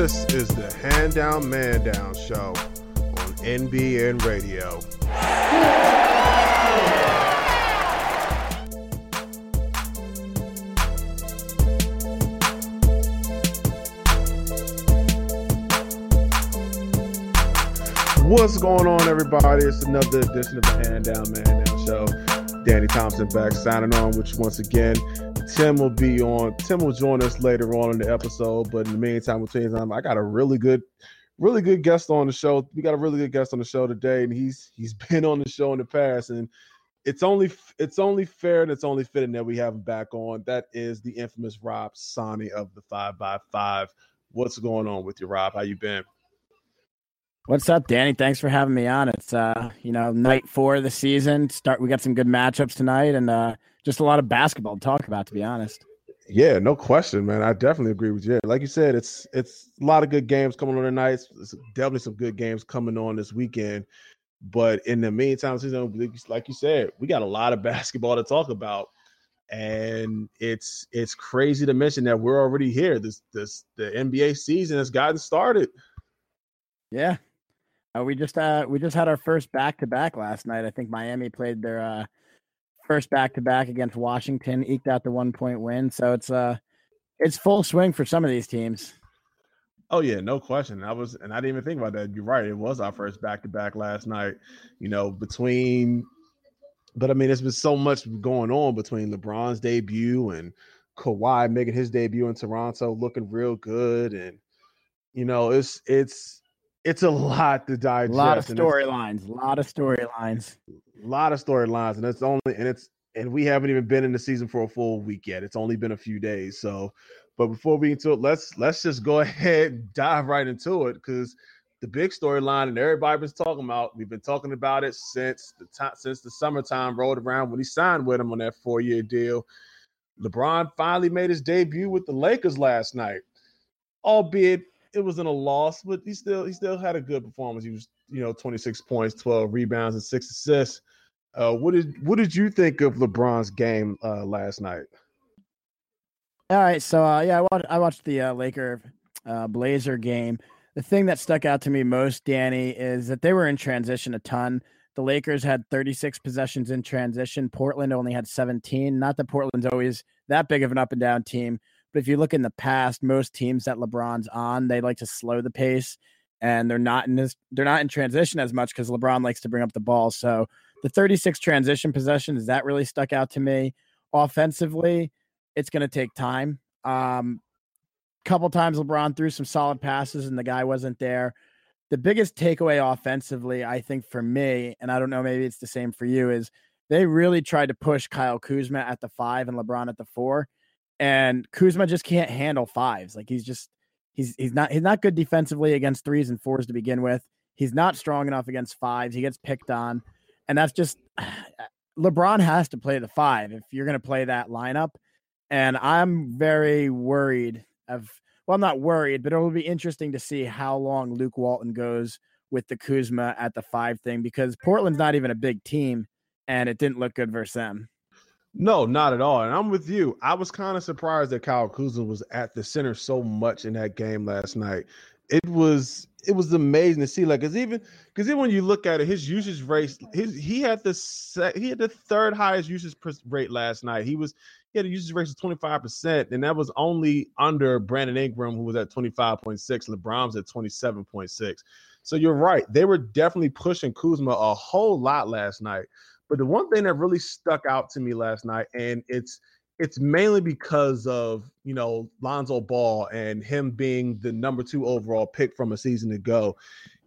This is the Hand Down Man Down show on NBN Radio. What's going on, everybody? It's another edition of the Hand Down Man Down show. Danny Thompson back signing on, which once again, Tim will be on. Tim will join us later on in the episode. But in the meantime, between time, I got a really good, really good guest on the show. We got a really good guest on the show today, and he's he's been on the show in the past, and it's only it's only fair and it's only fitting that we have him back on. That is the infamous Rob Sani of the Five by Five. What's going on with you, Rob? How you been? What's up, Danny? Thanks for having me on. It's uh, you know, night four of the season. Start we got some good matchups tonight and uh just a lot of basketball to talk about, to be honest. Yeah, no question, man. I definitely agree with you. Like you said, it's it's a lot of good games coming on tonight. It's definitely some good games coming on this weekend. But in the meantime, season like you said, we got a lot of basketball to talk about, and it's it's crazy to mention that we're already here. This this the NBA season has gotten started. Yeah, uh, we just uh we just had our first back to back last night. I think Miami played their uh first back to back against Washington, eked out the one point win. So it's uh it's full swing for some of these teams. Oh yeah, no question. I was, and I didn't even think about that. You're right. It was our first back to back last night. You know, between, but I mean, there's been so much going on between LeBron's debut and Kawhi making his debut in Toronto, looking real good, and you know, it's it's it's a lot to digest. A lot of storylines. A lot of storylines. A lot of storylines, and it's only and it's and we haven't even been in the season for a full week yet. It's only been a few days. So, but before we into it, let's let's just go ahead and dive right into it because the big storyline and everybody was talking about. We've been talking about it since the time since the summertime rolled around when he signed with him on that four year deal. LeBron finally made his debut with the Lakers last night, albeit it was in a loss, but he still he still had a good performance. He was you know 26 points, 12 rebounds, and six assists. Uh, what did what did you think of LeBron's game uh, last night? All right, so uh, yeah, I watched I watched the uh, Laker uh, Blazer game. The thing that stuck out to me most, Danny, is that they were in transition a ton. The Lakers had 36 possessions in transition. Portland only had 17. Not that Portland's always that big of an up and down team, but if you look in the past, most teams that LeBron's on, they like to slow the pace and they're not in this they're not in transition as much because LeBron likes to bring up the ball. So the 36 transition possessions, that really stuck out to me. Offensively, it's gonna take time. Um couple times LeBron threw some solid passes and the guy wasn't there. The biggest takeaway offensively, I think for me, and I don't know, maybe it's the same for you, is they really tried to push Kyle Kuzma at the five and LeBron at the four and Kuzma just can't handle fives. Like he's just he's he's not he's not good defensively against threes and fours to begin with. He's not strong enough against fives. He gets picked on, and that's just uh, LeBron has to play the five if you're going to play that lineup. And I'm very worried of well, I'm not worried, but it will be interesting to see how long Luke Walton goes with the Kuzma at the five thing because Portland's not even a big team, and it didn't look good versus them. No, not at all. And I'm with you. I was kind of surprised that Kyle Kuzma was at the center so much in that game last night. It was it was amazing to see. Like, cause even because even when you look at it, his usage rate, his he had the set, he had the third highest usage rate last night. He was he had a usage rate of 25 percent, and that was only under Brandon Ingram, who was at 25.6. LeBron's at 27.6. So you're right. They were definitely pushing Kuzma a whole lot last night. But the one thing that really stuck out to me last night, and it's it's mainly because of you know Lonzo Ball and him being the number two overall pick from a season ago.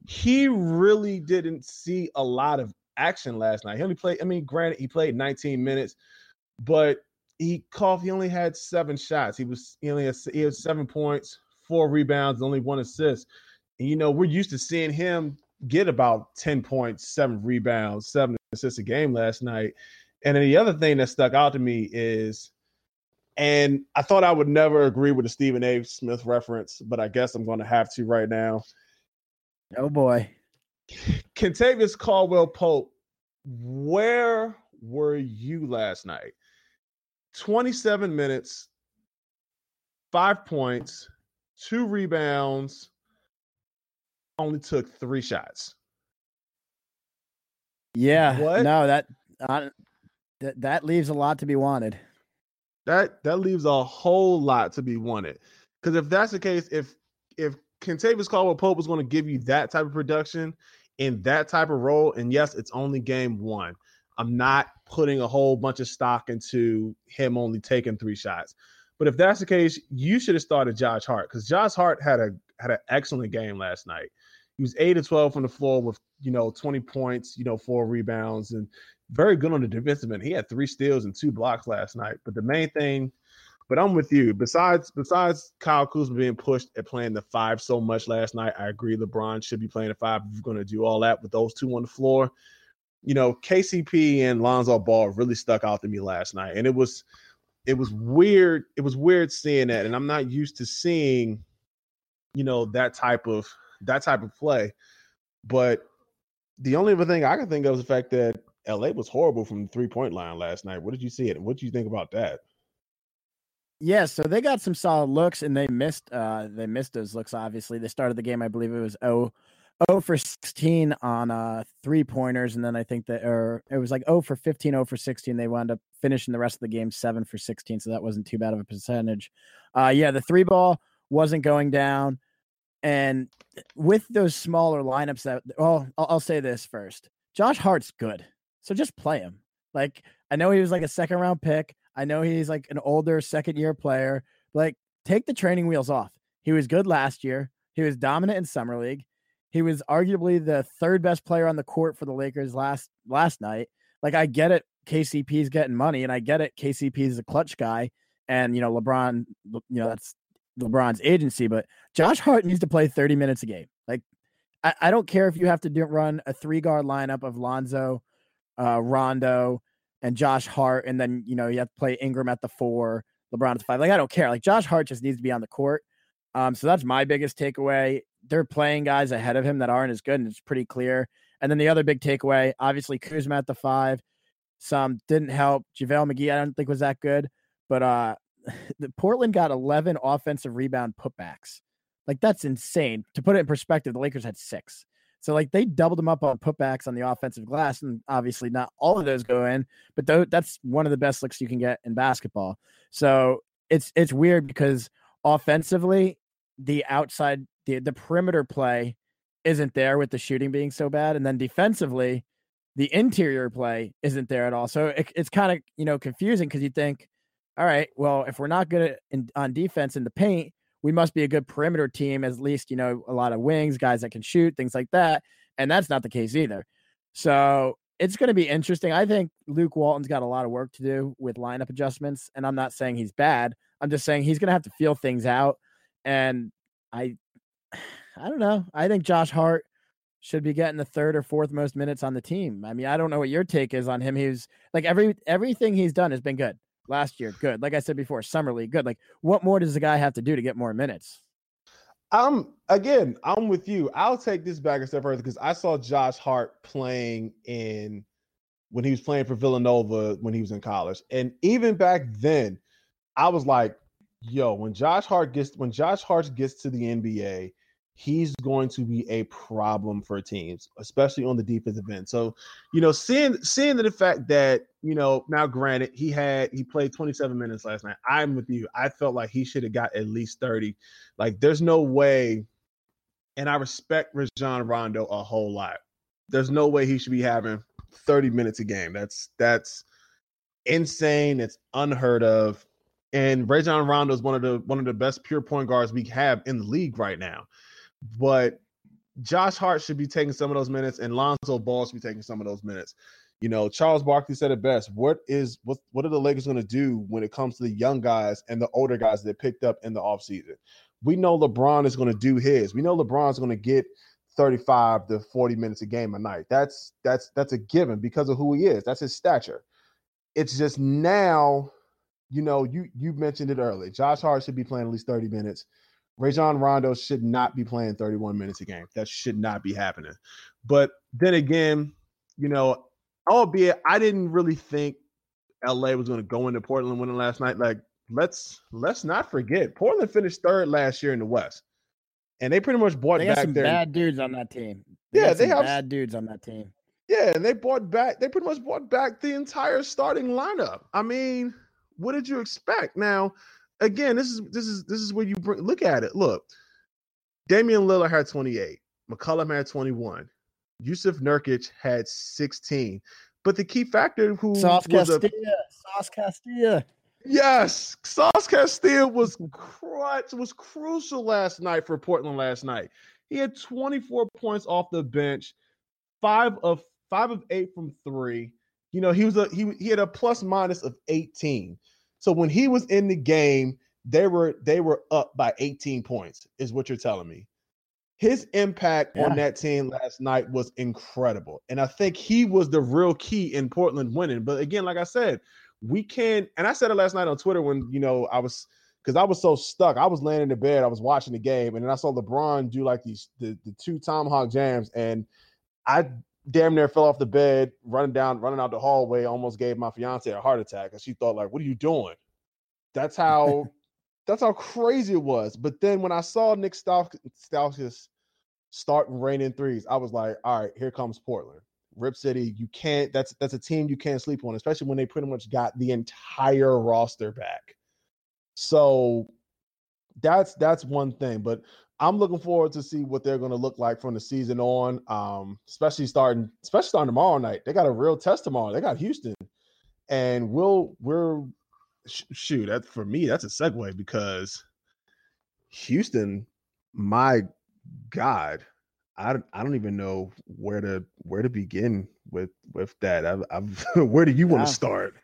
He really didn't see a lot of action last night. He only played. I mean, granted, he played 19 minutes, but he coughed. He only had seven shots. He was he only he had seven points, four rebounds, only one assist. And you know, we're used to seeing him get about 10 points, seven rebounds, seven assists a game last night. And then the other thing that stuck out to me is, and I thought I would never agree with the Stephen A. Smith reference, but I guess I'm going to have to right now. Oh boy. Kentavious Caldwell Pope, where were you last night? 27 minutes, five points, two rebounds, only took three shots. Yeah. What? No, that uh, that that leaves a lot to be wanted. That that leaves a whole lot to be wanted. Because if that's the case, if if Kentavious Caldwell Pope was going to give you that type of production in that type of role, and yes, it's only game one. I'm not putting a whole bunch of stock into him only taking three shots. But if that's the case, you should have started Josh Hart because Josh Hart had a had an excellent game last night. He was eight to twelve from the floor with you know twenty points, you know four rebounds, and very good on the defensive end. He had three steals and two blocks last night. But the main thing, but I'm with you. Besides besides Kyle Kuzma being pushed at playing the five so much last night, I agree. LeBron should be playing the five. If you're going to do all that with those two on the floor, you know KCP and Lonzo Ball really stuck out to me last night, and it was it was weird. It was weird seeing that, and I'm not used to seeing, you know, that type of that type of play. But the only other thing I can think of is the fact that LA was horrible from the three point line last night. What did you see it? What did you think about that? Yeah, so they got some solid looks and they missed uh they missed those looks obviously. They started the game, I believe it was 0 0 for 16 on uh three pointers and then I think that or it was like 0 for 15 0 for 16 they wound up finishing the rest of the game 7 for 16 so that wasn't too bad of a percentage. Uh yeah, the three ball wasn't going down and with those smaller lineups that well I'll, I'll say this first. Josh Hart's good. So just play him. Like I know he was like a second round pick. I know he's like an older second year player. Like take the training wheels off. He was good last year. He was dominant in summer league. He was arguably the third best player on the court for the Lakers last last night. Like I get it, KCP's getting money, and I get it, KCP's a clutch guy, and you know LeBron, you know that's LeBron's agency, but Josh Hart needs to play 30 minutes a game. Like I, I don't care if you have to do, run a three guard lineup of Lonzo, uh, Rondo, and Josh Hart, and then you know you have to play Ingram at the four, LeBron at the five. Like I don't care. Like Josh Hart just needs to be on the court. Um, so that's my biggest takeaway they're playing guys ahead of him that aren't as good, and it's pretty clear. And then the other big takeaway, obviously Kuzma at the five, some didn't help. JaVale McGee, I don't think was that good, but uh, the Portland got 11 offensive rebound putbacks. Like that's insane. To put it in perspective, the Lakers had six. So like they doubled them up on putbacks on the offensive glass, and obviously not all of those go in, but th- that's one of the best looks you can get in basketball. So it's it's weird because offensively, the outside the the perimeter play isn't there with the shooting being so bad, and then defensively, the interior play isn't there at all. So it, it's kind of you know confusing because you think, all right, well, if we're not good in, on defense in the paint, we must be a good perimeter team. At least you know a lot of wings, guys that can shoot, things like that, and that's not the case either. So it's going to be interesting. I think Luke Walton's got a lot of work to do with lineup adjustments, and I'm not saying he's bad. I'm just saying he's going to have to feel things out. And I I don't know. I think Josh Hart should be getting the third or fourth most minutes on the team. I mean, I don't know what your take is on him. He's like every everything he's done has been good. Last year, good. Like I said before, summer league, good. Like what more does the guy have to do to get more minutes? Um, again, I'm with you. I'll take this back a step further because I saw Josh Hart playing in when he was playing for Villanova when he was in college, and even back then, I was like, yo, when Josh Hart gets when Josh Hart gets to the NBA, he's going to be a problem for teams, especially on the defensive end. So, you know, seeing seeing the fact that you know now, granted, he had he played 27 minutes last night. I'm with you. I felt like he should have got at least 30. Like, there's no way, and I respect Rajon Rondo a whole lot. There's no way he should be having 30 minutes a game. That's that's insane. It's unheard of. And Rajon Rondo is one of the one of the best pure point guards we have in the league right now. But Josh Hart should be taking some of those minutes, and Lonzo Ball should be taking some of those minutes. You know, Charles Barkley said it best. What is what what are the Lakers going to do when it comes to the young guys and the older guys that picked up in the offseason? We know LeBron is going to do his. We know LeBron's going to get 35 to 40 minutes a game a night. That's that's that's a given because of who he is. That's his stature. It's just now you know, you you mentioned it earlier. Josh Hart should be playing at least 30 minutes. Rajon Rondo should not be playing 31 minutes a game. That should not be happening. But then again, you know, albeit I didn't really think LA was going to go into Portland winning last night. Like let's let's not forget Portland finished third last year in the West, and they pretty much bought they back some their bad dudes on that team. They yeah. They have bad dudes on that team. Yeah, and they bought back. They pretty much bought back the entire starting lineup. I mean, what did you expect? Now, again, this is this is this is where you bring, look at it. Look, Damian Lillard had 28. McCollum had 21. Yusuf Nurkic had 16. But the key factor who Sauce was Castillo, a, Sauce Castillo. Yes, Sauce Castillo was crutch, was crucial last night for Portland last night. He had 24 points off the bench, five of five of eight from three. You know, he was a he he had a plus minus of 18. So when he was in the game, they were they were up by 18 points, is what you're telling me. His impact yeah. on that team last night was incredible. And I think he was the real key in Portland winning. But again, like I said, we can and I said it last night on Twitter when you know I was because I was so stuck. I was laying in the bed, I was watching the game, and then I saw LeBron do like these the, the two tomahawk jams, and I damn near fell off the bed, running down, running out the hallway, almost gave my fiance a heart attack. And she thought, like, what are you doing? That's how that's how crazy it was. But then when I saw Nick Stauskas start raining threes, I was like, all right, here comes Portland. Rip City, you can't. That's that's a team you can't sleep on, especially when they pretty much got the entire roster back. So that's that's one thing. But I'm looking forward to see what they're going to look like from the season on. Um, especially starting, especially starting tomorrow night. They got a real test tomorrow. They got Houston, and we'll we're shoot. That for me, that's a segue because Houston, my God, I don't, I don't even know where to where to begin with with that. I've, I've where do you want to start?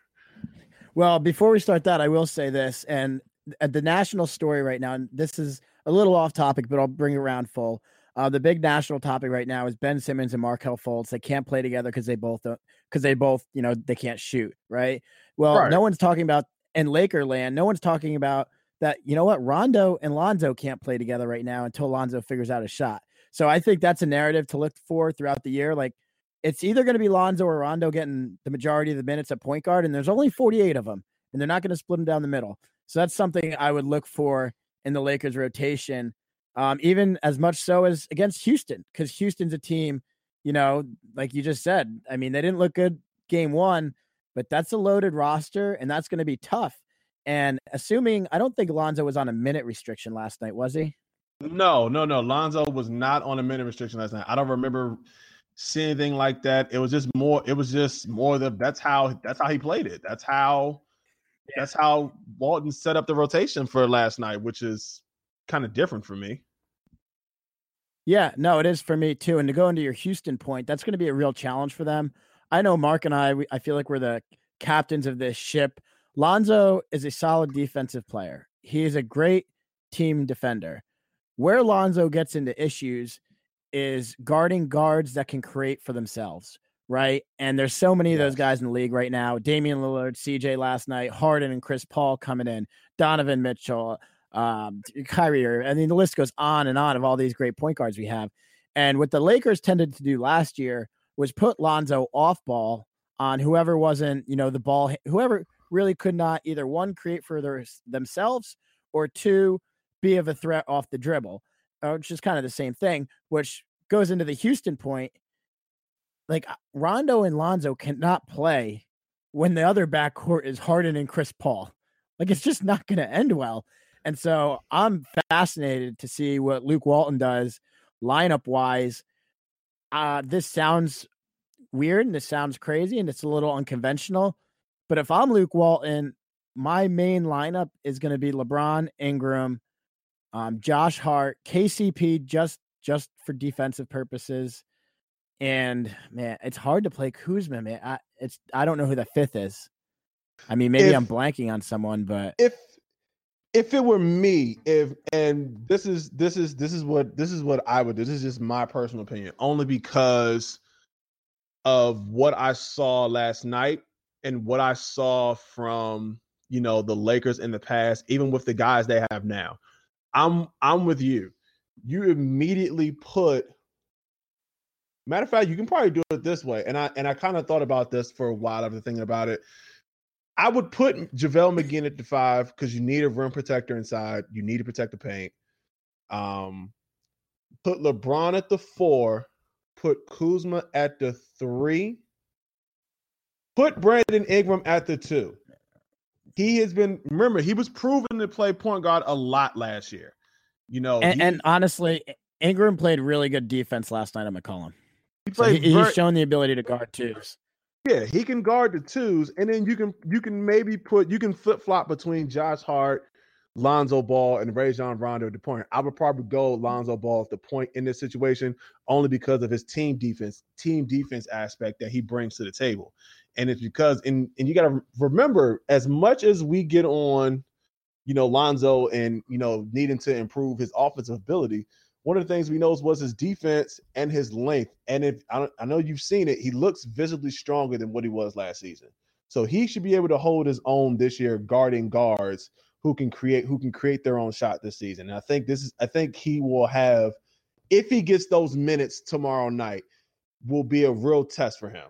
Well, before we start that, I will say this, and the national story right now, and this is a little off topic, but I'll bring it around full. Uh, the big national topic right now is Ben Simmons and Markelle Fultz. They can't play together because they both because they both you know they can't shoot. Right. Well, right. no one's talking about in Lakerland. No one's talking about that. You know what? Rondo and Lonzo can't play together right now until Lonzo figures out a shot. So I think that's a narrative to look for throughout the year. Like it's either going to be Lonzo or Rondo getting the majority of the minutes at point guard, and there's only 48 of them, and they're not going to split them down the middle. So that's something I would look for in the Lakers rotation, um, even as much so as against Houston, because Houston's a team, you know, like you just said. I mean, they didn't look good game one, but that's a loaded roster, and that's going to be tough. And assuming, I don't think Lonzo was on a minute restriction last night, was he? No, no, no. Lonzo was not on a minute restriction last night. I don't remember seeing anything like that. It was just more. It was just more the. That's how. That's how he played it. That's how. Yeah. That's how Walton set up the rotation for last night, which is kind of different for me. Yeah, no, it is for me too. And to go into your Houston point, that's going to be a real challenge for them. I know Mark and I. We, I feel like we're the captains of this ship. Lonzo is a solid defensive player. He is a great team defender. Where Lonzo gets into issues is guarding guards that can create for themselves, right? And there's so many of those guys in the league right now. Damian Lillard, CJ last night, Harden and Chris Paul coming in, Donovan Mitchell, um, Kyrie. I mean, the list goes on and on of all these great point guards we have. And what the Lakers tended to do last year was put Lonzo off ball on whoever wasn't, you know, the ball, whoever really could not either one create for their, themselves or two be of a threat off the dribble, uh, which is kind of the same thing, which goes into the Houston point. Like uh, Rondo and Lonzo cannot play when the other backcourt is Harden and Chris Paul. Like it's just not going to end well. And so I'm fascinated to see what Luke Walton does lineup wise. Uh, this sounds weird and this sounds crazy and it's a little unconventional. But if I'm Luke Walton, my main lineup is going to be LeBron, Ingram, um, Josh Hart, KCP just just for defensive purposes. And man, it's hard to play Kuzma, man. I, it's I don't know who the fifth is. I mean, maybe if, I'm blanking on someone, but if if it were me, if and this is this is this is what this is what I would do. This is just my personal opinion, only because of what I saw last night and what I saw from you know the Lakers in the past, even with the guys they have now. I'm I'm with you. You immediately put matter of fact, you can probably do it this way. And I and I kind of thought about this for a while after thinking about it. I would put JaVale McGee at the five because you need a rim protector inside. You need to protect the paint. Um, put LeBron at the four. Put Kuzma at the three. Put Brandon Ingram at the two. He has been remember he was proven to play point guard a lot last year. You know, and, he, and honestly, Ingram played really good defense last night at McCollum. He So he, he's shown the ability to guard twos. Yeah, he can guard the twos, and then you can you can maybe put you can flip flop between Josh Hart, Lonzo Ball, and Rajon Rondo at the point. I would probably go Lonzo Ball at the point in this situation only because of his team defense, team defense aspect that he brings to the table, and it's because and and you got to remember as much as we get on, you know, Lonzo and you know needing to improve his offensive ability. One of the things we know was his defense and his length. And if I, I know you've seen it, he looks visibly stronger than what he was last season. So he should be able to hold his own this year, guarding guards who can create who can create their own shot this season. And I think this is I think he will have, if he gets those minutes tomorrow night, will be a real test for him.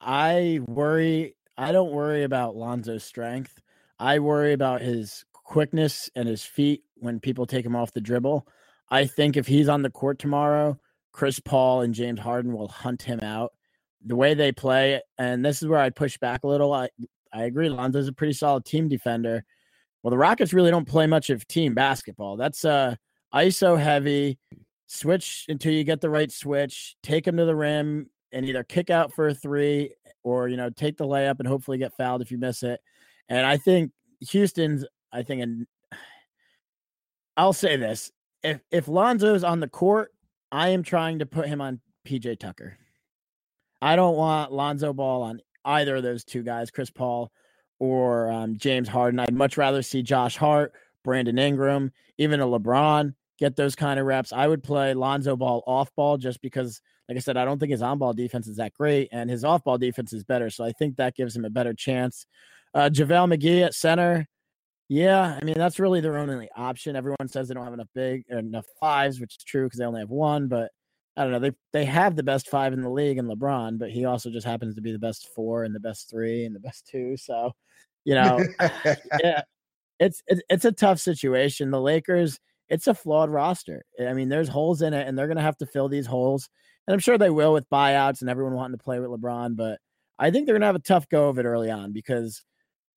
I worry. I don't worry about Lonzo's strength. I worry about his quickness and his feet when people take him off the dribble. I think if he's on the court tomorrow, Chris Paul and James Harden will hunt him out. The way they play, and this is where I push back a little. I I agree. Lonzo's a pretty solid team defender. Well, the Rockets really don't play much of team basketball. That's uh ISO heavy. Switch until you get the right switch. Take him to the rim and either kick out for a three or you know take the layup and hopefully get fouled if you miss it. And I think Houston's. I think and I'll say this: if if Lonzo's on the court, I am trying to put him on PJ Tucker. I don't want Lonzo Ball on either of those two guys, Chris Paul or um, James Harden. I'd much rather see Josh Hart, Brandon Ingram, even a LeBron get those kind of reps. I would play Lonzo Ball off ball just because, like I said, I don't think his on ball defense is that great and his off ball defense is better. So I think that gives him a better chance. Uh, JaVale McGee at center. Yeah, I mean, that's really their only option. Everyone says they don't have enough big uh, enough fives, which is true because they only have one, but I don't know. They they have the best five in the league in LeBron, but he also just happens to be the best four and the best three and the best two. So, you know, yeah, it's it's it's a tough situation. The Lakers, it's a flawed roster. I mean, there's holes in it, and they're gonna have to fill these holes, and I'm sure they will with buyouts and everyone wanting to play with LeBron. But I think they're gonna have a tough go of it early on because,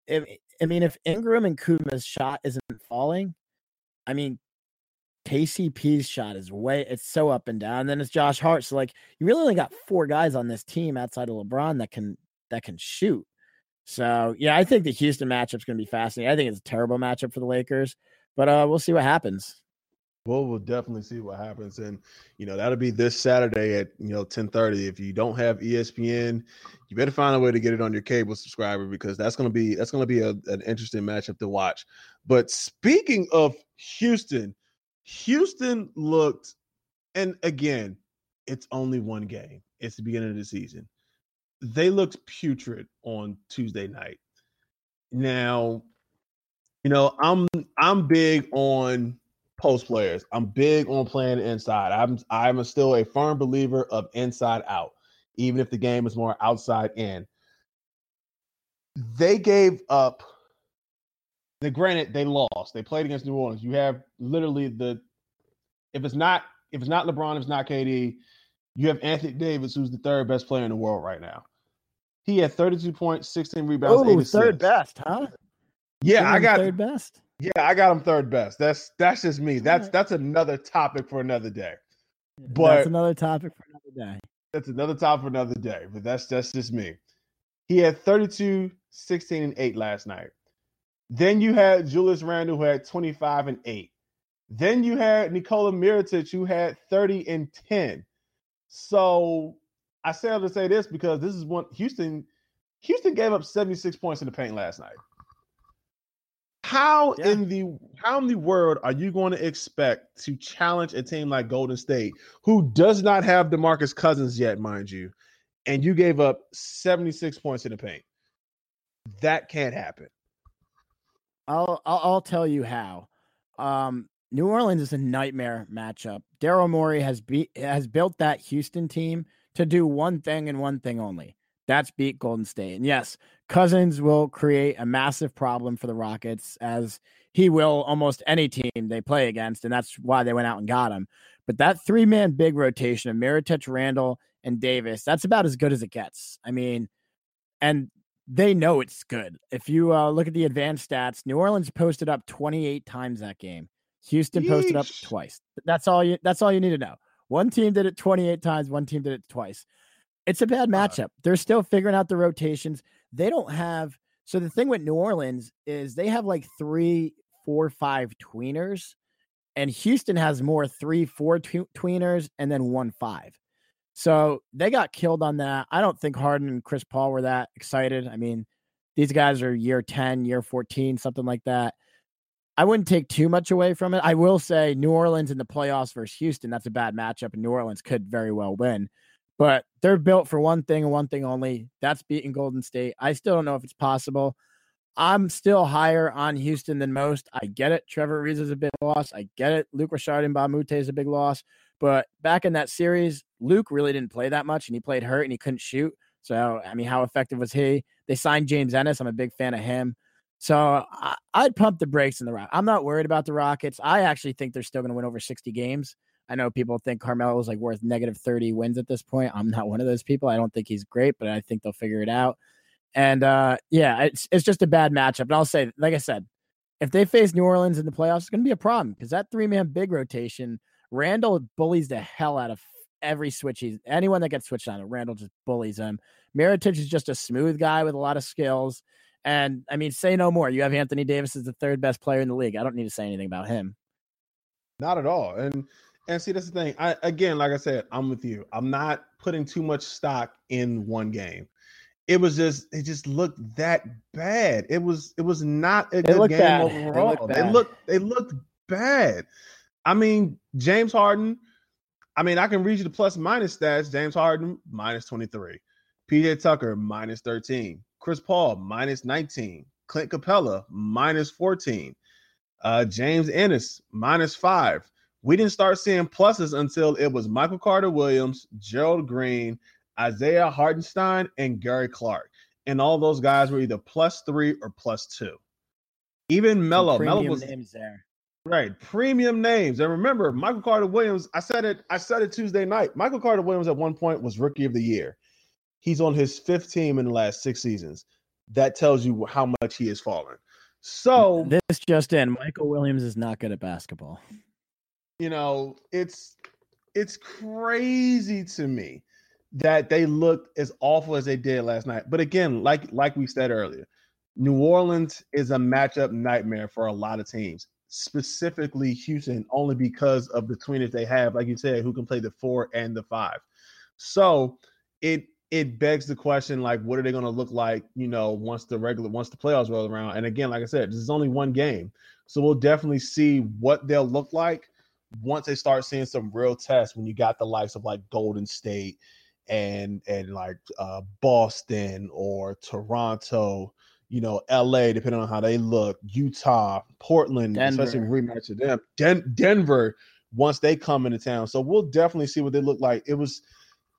if, I mean, if Ingram and Kuzma's shot isn't falling, I mean, KCP's shot is way it's so up and down. then it's Josh Hart. So like you really only got four guys on this team outside of LeBron that can that can shoot. So yeah, I think the Houston matchup's gonna be fascinating. I think it's a terrible matchup for the Lakers, but uh we'll see what happens. Well, we'll definitely see what happens, and you know that'll be this Saturday at you know ten thirty. If you don't have ESPN, you better find a way to get it on your cable subscriber because that's gonna be that's gonna be a, an interesting matchup to watch. But speaking of Houston, Houston looked, and again, it's only one game. It's the beginning of the season. They looked putrid on Tuesday night. Now, you know, I'm I'm big on post players. I'm big on playing inside. I'm I'm still a firm believer of inside out, even if the game is more outside in. They gave up. The granted, they lost. They played against New Orleans. You have literally the if it's not if it's not LeBron, if it's not KD, you have Anthony Davis, who's the third best player in the world right now. He had 32 points, 16 rebounds, Oh, third best, huh? Yeah, I got third best. Yeah, I got him third best. That's that's just me. That's that's another topic for another day. But That's another topic for another day. That's another topic for another day. But that's that's just me. He had 32, 16, and 8 last night. Then you had Julius Randle who had 25 and 8. Then you had Nikola Mirotic who had 30 and 10. So I say to say this because this is one Houston Houston gave up 76 points in the paint last night. How Yeah. in the how in the world are you going to expect to challenge a team like Golden State, who does not have DeMarcus Cousins yet, mind you, and you gave up 76 points in the paint? That can't happen. I'll, I'll I'll tell you how. Um, New Orleans is a nightmare matchup. Daryl Morey has be has built that Houston team to do one thing and one thing only. That's beat Golden State. And yes, Cousins will create a massive problem for the Rockets as he will almost any team they play against. And that's why they went out and got him. But that three man big rotation of Mirotic, Randle, and Davis, that's about as good as it gets. I mean, and they know it's good. If you uh, look at the advanced stats, New Orleans posted up 28 times that game. Houston Yeesh. posted up twice. That's all you that's all you need to know. One team did it 28 times, one team did it twice. It's a bad uh-huh. matchup. They're still figuring out the rotations. They don't have so the thing with New Orleans is they have like three, four, five tweeners, and Houston has more three, four tw- tweeners, and then one five. So they got killed on that. I don't think Harden and Chris Paul were that excited. I mean, these guys are year 10, year 14, something like that. I wouldn't take too much away from it. I will say New Orleans in the playoffs versus Houston, that's a bad matchup, and New Orleans could very well win. But they're built for one thing and one thing only. That's beating Golden State. I still don't know if it's possible. I'm still higher on Houston than most. I get it. Trevor Ariza is a big loss. I get it. Luc Richard Mbah a Moute is a big loss. But back in that series, Luke really didn't play that much and he played hurt and he couldn't shoot. So, I mean, how effective was he? They signed James Ennis. I'm a big fan of him. So I, would pump the brakes in the rock. I'm not worried about the Rockets. I actually think they're still going to win over 60 games. I know people think Carmelo is like worth negative 30 wins at this point. I'm not one of those people. I don't think he's great, but I think they'll figure it out. And uh, yeah, it's it's just a bad matchup. And I'll say, like I said, if they face New Orleans in the playoffs, it's going to be a problem because that three man big rotation, Randle bullies the hell out of every switch. He's anyone that gets switched on, Randle just bullies him. Mirotic is just a smooth guy with a lot of skills. And I mean, say no more. You have Anthony Davis as the third best player in the league. I don't need to say anything about him. Not at all. And and see, that's the thing. I again, like I said, I'm with you. I'm not putting too much stock in one game. It was just it just looked that bad. It was it was not a good game bad. overall. They looked they looked bad. I mean, James Harden. I mean, I can read you the plus minus stats. James Harden minus 23. PJ Tucker minus 13. Chris Paul minus 19. Clint Capela minus 14. Uh, James Ennis minus five. We didn't start seeing pluses until it was Michael Carter Williams, Gerald Green, Isaiah Hartenstein, and Gary Clark. And all those guys were either plus three or plus two. Even Mello, Melo was names there. Right, premium names. And remember, Michael Carter Williams, I said it, I said it Tuesday night. Michael Carter Williams at one point was rookie of the year. He's on his fifth team in the last six seasons. That tells you how much he has fallen. So this just in, Michael Williams is not good at basketball. You know, it's it's crazy to me that they looked as awful as they did last night. But again, like like we said earlier, New Orleans is a matchup nightmare for a lot of teams, specifically Houston, only because of the tweeners they have, like you said, who can play the four and the five. So it it begs the question like what are they going to look like you know once the regular once the playoffs roll around and again like i said this is only one game so we'll definitely see what they'll look like once they start seeing some real tests when you got the likes of like golden state and and like uh boston or toronto you know la depending on how they look utah portland Denver. especially rematch of them Den- denver once they come into town so we'll definitely see what they look like it was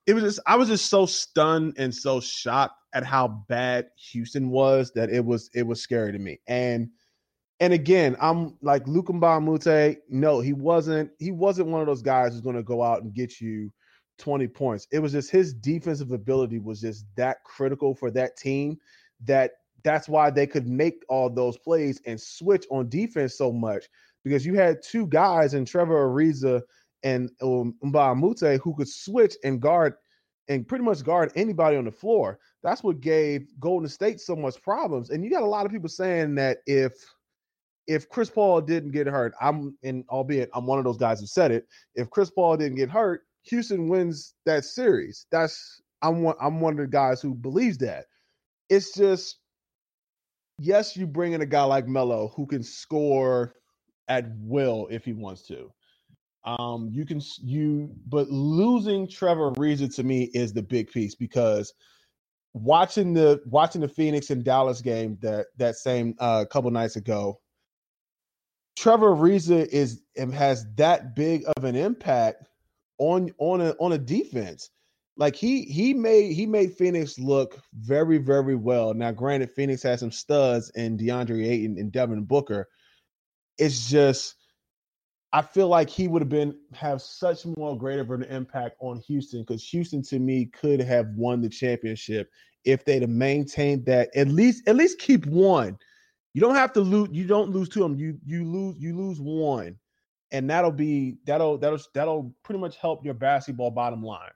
it was just I was just so stunned and so shocked at how bad Houston was that it was it was scary to me. And and again, I'm like Luc Mbah a No, he wasn't. He wasn't one of those guys who's going to go out and get you 20 points. It was just his defensive ability was just that critical for that team that that's why they could make all those plays and switch on defense so much because you had two guys in Trevor Ariza and um, Mbah who could switch and guard and pretty much guard anybody on the floor. That's what gave Golden State so much problems. And you got a lot of people saying that if if Chris Paul didn't get hurt, I'm and albeit I'm one of those guys who said it. If Chris Paul didn't get hurt, Houston wins that series. That's I'm one I'm one of the guys who believes that. It's just yes, you bring in a guy like Melo who can score at will if he wants to. Um, you can you, but losing Trevor Ariza to me is the big piece because watching the watching the Phoenix and Dallas game that that same uh, couple nights ago, Trevor Ariza is has that big of an impact on on a on a defense. like he he made he made Phoenix look very very well. Now, granted, Phoenix has some studs in DeAndre Ayton and Devin Booker. It's just I feel like he would have been have such more greater of an impact on Houston because Houston to me could have won the championship if they'd have maintained that at least at least keep one. You don't have to lose. You don't lose two of them. You you lose you lose one, and that'll be that'll that'll that'll pretty much help your basketball bottom line.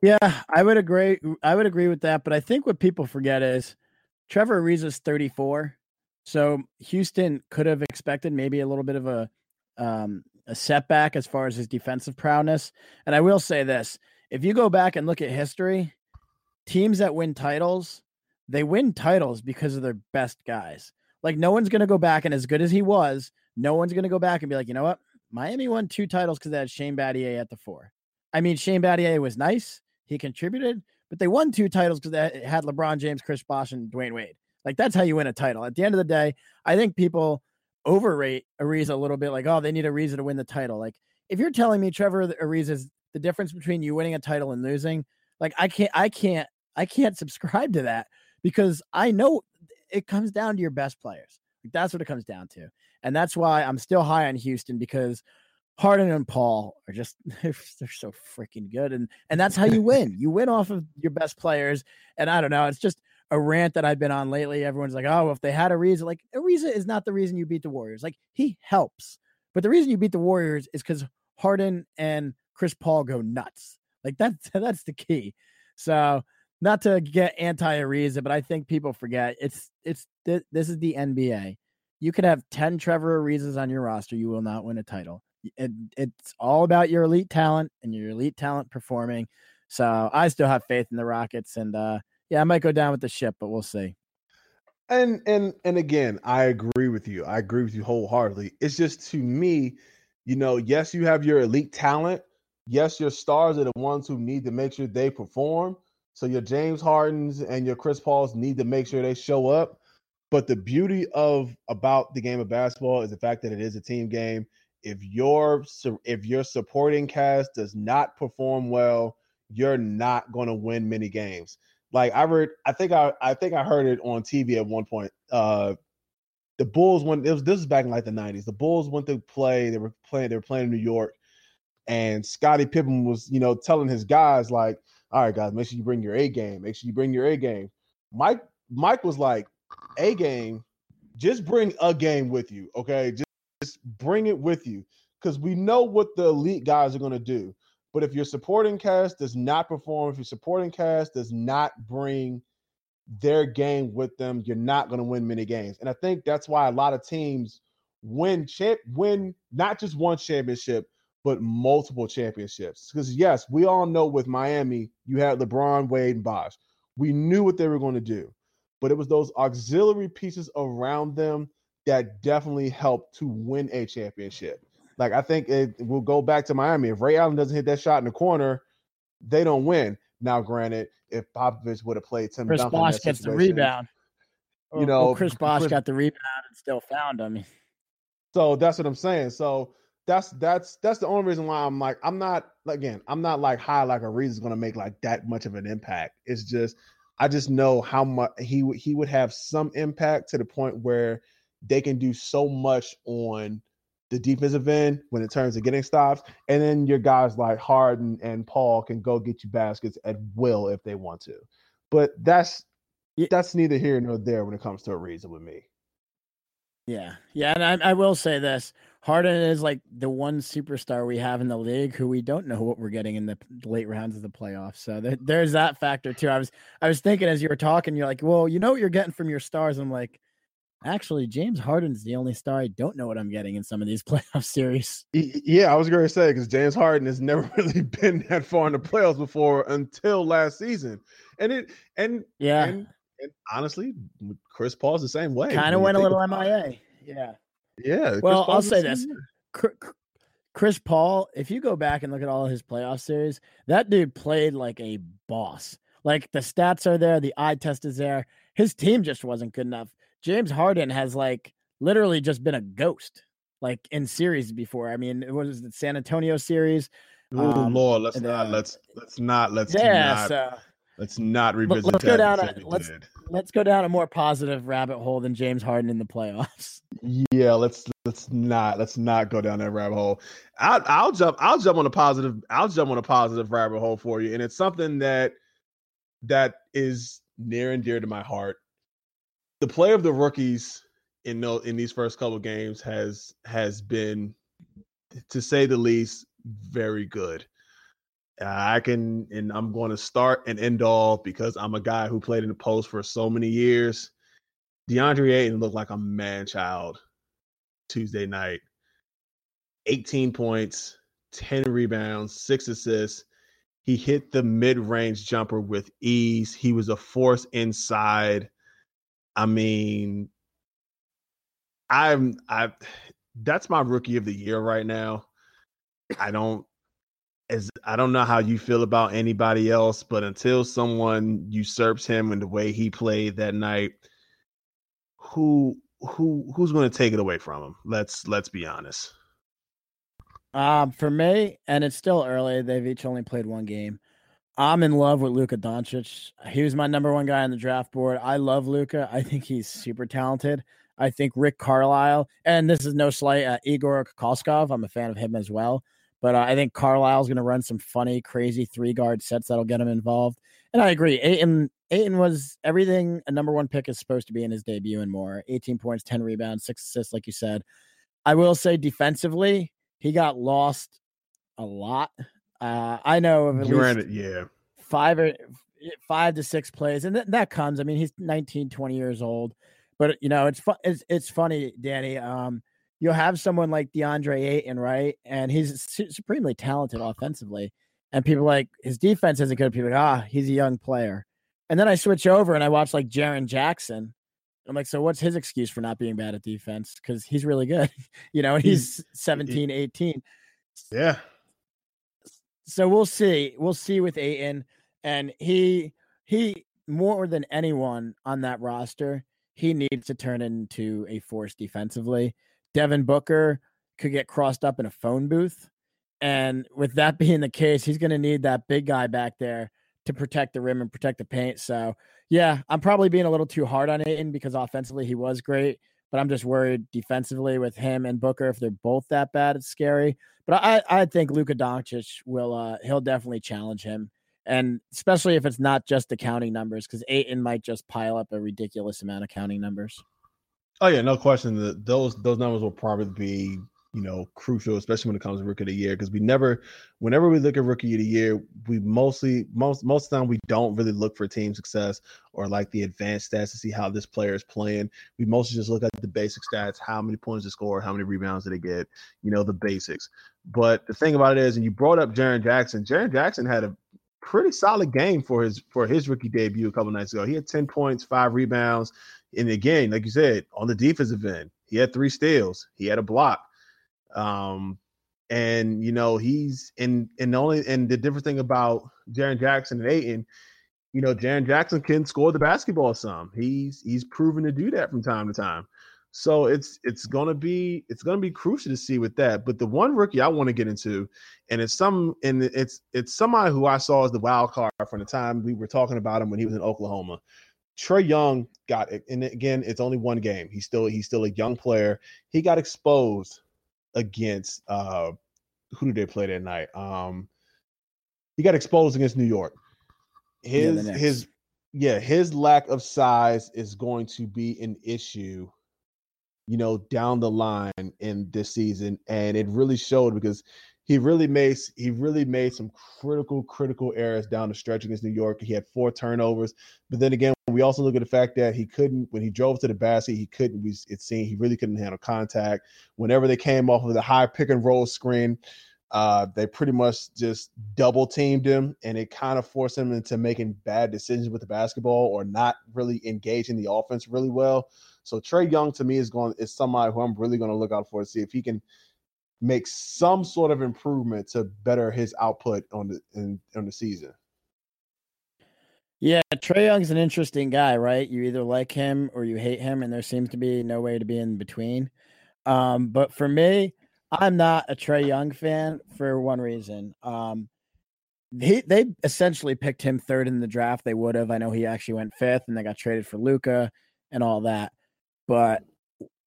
Yeah, I would agree. I would agree with that. But I think what people forget is Trevor Ariza's 34. So Houston could have expected maybe a little bit of a um, a setback as far as his defensive prowess. And I will say this: if you go back and look at history, teams that win titles, they win titles because of their best guys. Like no one's to go back and as good as he was, no one's to go back and be like, you know what, Miami won two titles because they had Shane Battier at the four. I mean, Shane Battier was nice. He contributed, but they won two titles because they had LeBron James, Chris Bosh, and Dwyane Wade. Like that's how you win a title. At the end of the day, I think people overrate Ariza a little bit. Like, oh, they need Ariza to win the title. Like, if you're telling me Trevor Ariza is the difference between you winning a title and losing, like I can't, I can't, I can't subscribe to that because I know it comes down to your best players. Like, that's what it comes down to, and that's why I'm still high on Houston because Harden and Paul are just they're, they're so freaking good, and and that's how you win. You win off of your best players, and I don't know. It's just a rant that I've been on lately. Everyone's like, "Oh, if they had a Ariza, like a Ariza is not the reason you beat the Warriors. Like he helps, but the reason you beat the Warriors is because Harden and Chris Paul go nuts. Like that's that's the key. So not to get anti Ariza, but I think people forget it's it's th- this is the NBA. You could have ten Trevor Arizas on your roster, you will not win a title it, it's all about your elite talent and your elite talent performing. So I still have faith in the Rockets, and uh, yeah, I might go down with the ship, but we'll see. And and and again, I agree with you. I agree with you wholeheartedly. It's just to me, you know, yes, you have your elite talent. Yes, your stars are the ones who need to make sure they perform. So your James Hardens and your Chris Pauls need to make sure they show up. But the beauty of about the game of basketball is the fact that it is a team game if your if your supporting cast does not perform well, you're not going to win many games. Like I heard, I think I I think I heard it on TV at one point. Uh, the Bulls went. It was this was back in like the '90s. The Bulls went to play. They were playing. They were playing in New York, and Scottie Pippen was, you know, telling his guys like, "All right, guys, make sure you bring your A game. Make sure you bring your A game." Mike Mike was like, "A game, just bring a game with you, okay? Just just bring it with you because we know what the elite guys are going to do. But if your supporting cast does not perform, if your supporting cast does not bring their game with them, you're not going to win many games. And I think that's why a lot of teams win champ win not just one championship, but multiple championships. Because yes, we all know with Miami, you had LeBron, Wade, and Bosh. We knew what they were going to do, but it was those auxiliary pieces around them that definitely helped to win a championship. Like I think it will go back to Miami. If Ray Allen doesn't hit that shot in the corner, they don't win. Now, granted, if Popovich would have played Tim Chris Duncan, Bosh gets the rebound. You know, well, Chris Bosh Chris, got the rebound and still found him. So that's what I'm saying. So that's that's that's the only reason why I'm like I'm not again I'm not like high like Ariza is going to make like that much of an impact. It's just I just know how much he he would have some impact to the point where they can do so much on the defensive end when it turns to getting stops. And then your guys like Harden and Paul can go get you baskets at will if they want to. But that's that's neither here nor there when it comes to Ariza with me. Yeah. Yeah. And I, I will say this Harden is like the one superstar we have in the league who we don't know what we're getting in the late rounds of the playoffs. So there, there's that factor too. I was I was thinking as you were talking, you're like, well, you know what you're getting from your stars. I'm like, Actually, James Harden's the only star I don't know what I'm getting in some of these playoff series. Yeah, I was going to say because James Harden has never really been that far in the playoffs before until last season, and it and yeah, and, and honestly, Chris Paul's the same way. Kind of went a little MIA. Yeah, yeah. Well, I'll say this: Chris Paul. If you go back and look at all his playoff series, that dude played like a boss. Like the stats are there, the eye test is there. His team just wasn't good enough. James Harden has like literally just been a ghost like in series before. I mean, it was the San Antonio series Oh um, Lord, let's not let's let's not let's yeah, not, so, let's not revisit. Let's go down. A, let's did. let's go down a more positive rabbit hole than James Harden in the playoffs. Yeah, let's let's not let's not go down that rabbit hole. I'll, I'll jump. I'll jump on a positive. I'll jump on a positive rabbit hole for you, and it's something that that is near and dear to my heart. The play of the rookies in no, in these first couple games has has been, to say the least, very good. I can, and I'm going to start and end all because I'm a guy who played in the post for so many years. DeAndre Ayton looked like a man child Tuesday night. 18 points, 10 rebounds, six assists. He hit the mid range jumper with ease. He was a force inside. I mean, I'm I that's my rookie of the year right now. I don't as I don't know how you feel about anybody else, but until someone usurps him in the way he played that night, who who who's going to take it away from him? Let's let's be honest. Um, for me, and it's still early. They've each only played one game. I'm in love with Luka Doncic. He was my number one guy on the draft board. I love Luka. I think he's super talented. I think Rick Carlisle, and this is no slight Igor Kokoskov. I'm a fan of him as well. But uh, I think Carlisle's going to run some funny, crazy three guard sets that'll get him involved. And I agree. Ayton, Ayton was everything a number one pick is supposed to be in his debut and more 18 points, 10 rebounds, six assists, like you said. I will say defensively, he got lost a lot. Uh, I know of at Granted, least yeah. five or five to six plays, and th- that comes. I mean, he's 19, 20 years old. But you know, it's fun. It's, it's funny, Danny. Um, you'll have someone like DeAndre Ayton, right? And he's su- supremely talented offensively. And people like his defense isn't good. People like, ah, he's a young player. And then I switch over and I watch like Jaren Jackson. I'm like, so what's his excuse for not being bad at defense? Because he's really good, you know, he's, he's 17, 18. Yeah. So we'll see. We'll see with Ayton. And he he more than anyone on that roster he needs to turn into a force defensively. Devin Booker could get crossed up in a phone booth. And with that being the case, he's going to need that big guy back there to protect the rim and protect the paint. So, yeah, I'm probably being a little too hard on Ayton because offensively he was great, but I'm just worried defensively with him and Booker. If they're both that bad, it's scary. But I, I think Luka Doncic will, uh, he'll definitely challenge him and especially if it's not just the counting numbers, because Ayton might just pile up a ridiculous amount of counting numbers. Oh yeah, no question. That those those numbers will probably be you know crucial, especially when it comes to rookie of the year, because we never, whenever we look at rookie of the year, we mostly most most of the time we don't really look for team success or like the advanced stats to see how this player is playing. We mostly just look at the basic stats: how many points they score, how many rebounds did they get, you know, the basics. But the thing about it is, and you brought up Jaren Jackson. Jaren Jackson had a pretty solid game for his for his rookie debut a couple nights ago. He had 10 points, five rebounds. And again, like you said, on the defensive end, he had three steals, he had a block. Um, and you know, he's in and the only and the different thing about Jaren Jackson and Ayton, you know, Jaren Jackson can score the basketball some. He's he's proven to do that from time to time. So it's it's gonna be it's gonna be crucial to see with that. But the one rookie I want to get into, and it's some and it's it's somebody who I saw as the wild card from the time we were talking about him when he was in Oklahoma. Trae Young got it, and again, it's only one game. He's still he's still a young player. He got exposed against uh who did they play that night? Um he got exposed against New York. His yeah, his yeah, his lack of size is going to be an issue you know, down the line in this season. And it really showed because he really made he really made some critical, critical errors down the stretch against New York. He had four turnovers. But then again, we also look at the fact that he couldn't when he drove to the basket, he couldn't we it seemed he really couldn't handle contact. Whenever they came off of the high pick and roll screen, uh, they pretty much just double teamed him and it kind of forced him into making bad decisions with the basketball or not really engaging the offense really well. So Trae Young to me is going is somebody who I'm really going to look out for to see if he can make some sort of improvement to better his output on the in, on the season. Yeah, Trae Young's an interesting guy, right? You either like him or you hate him, and there seems to be no way to be in between. Um, but for me, I'm not a Trae Young fan for one reason. Um, he they essentially picked him third in the draft. They would have. I know he actually went fifth, and they got traded for Luka and all that. But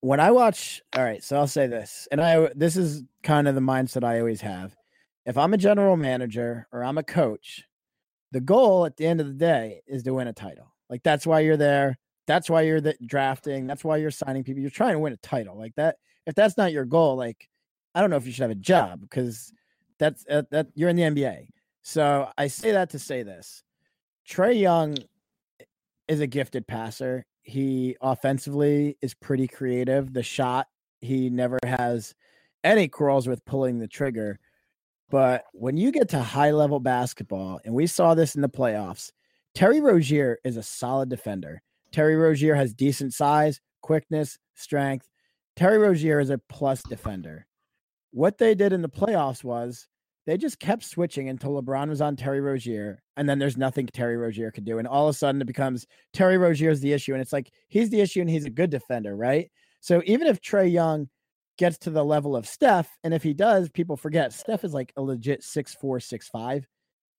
when I watch, all right, so I'll say this, and I this is kind of the mindset I always have. If I'm a general manager or I'm a coach, the goal at the end of the day is to win a title. Like that's why you're there. That's why you're the, drafting. That's why you're signing people. You're trying to win a title. Like that. If that's not your goal, like I don't know if you should have a job because that's uh, that you're in the NBA. So I say that to say this: Trae Young is a gifted passer. He offensively is pretty creative. The shot, he never has any quarrels with pulling the trigger. But when you get to high level basketball, and we saw this in the playoffs, Terry Rozier is a solid defender. Terry Rozier has decent size, quickness, strength. Terry Rozier is a plus defender. What they did in the playoffs was they just kept switching until LeBron was on Terry Rozier, and then there's nothing Terry Rozier could do. And all of a sudden it becomes Terry Rozier is the issue. And it's like he's the issue and he's a good defender, right? So even if Trae Young gets to the level of Steph, and if he does, people forget Steph is like a legit six four, six five,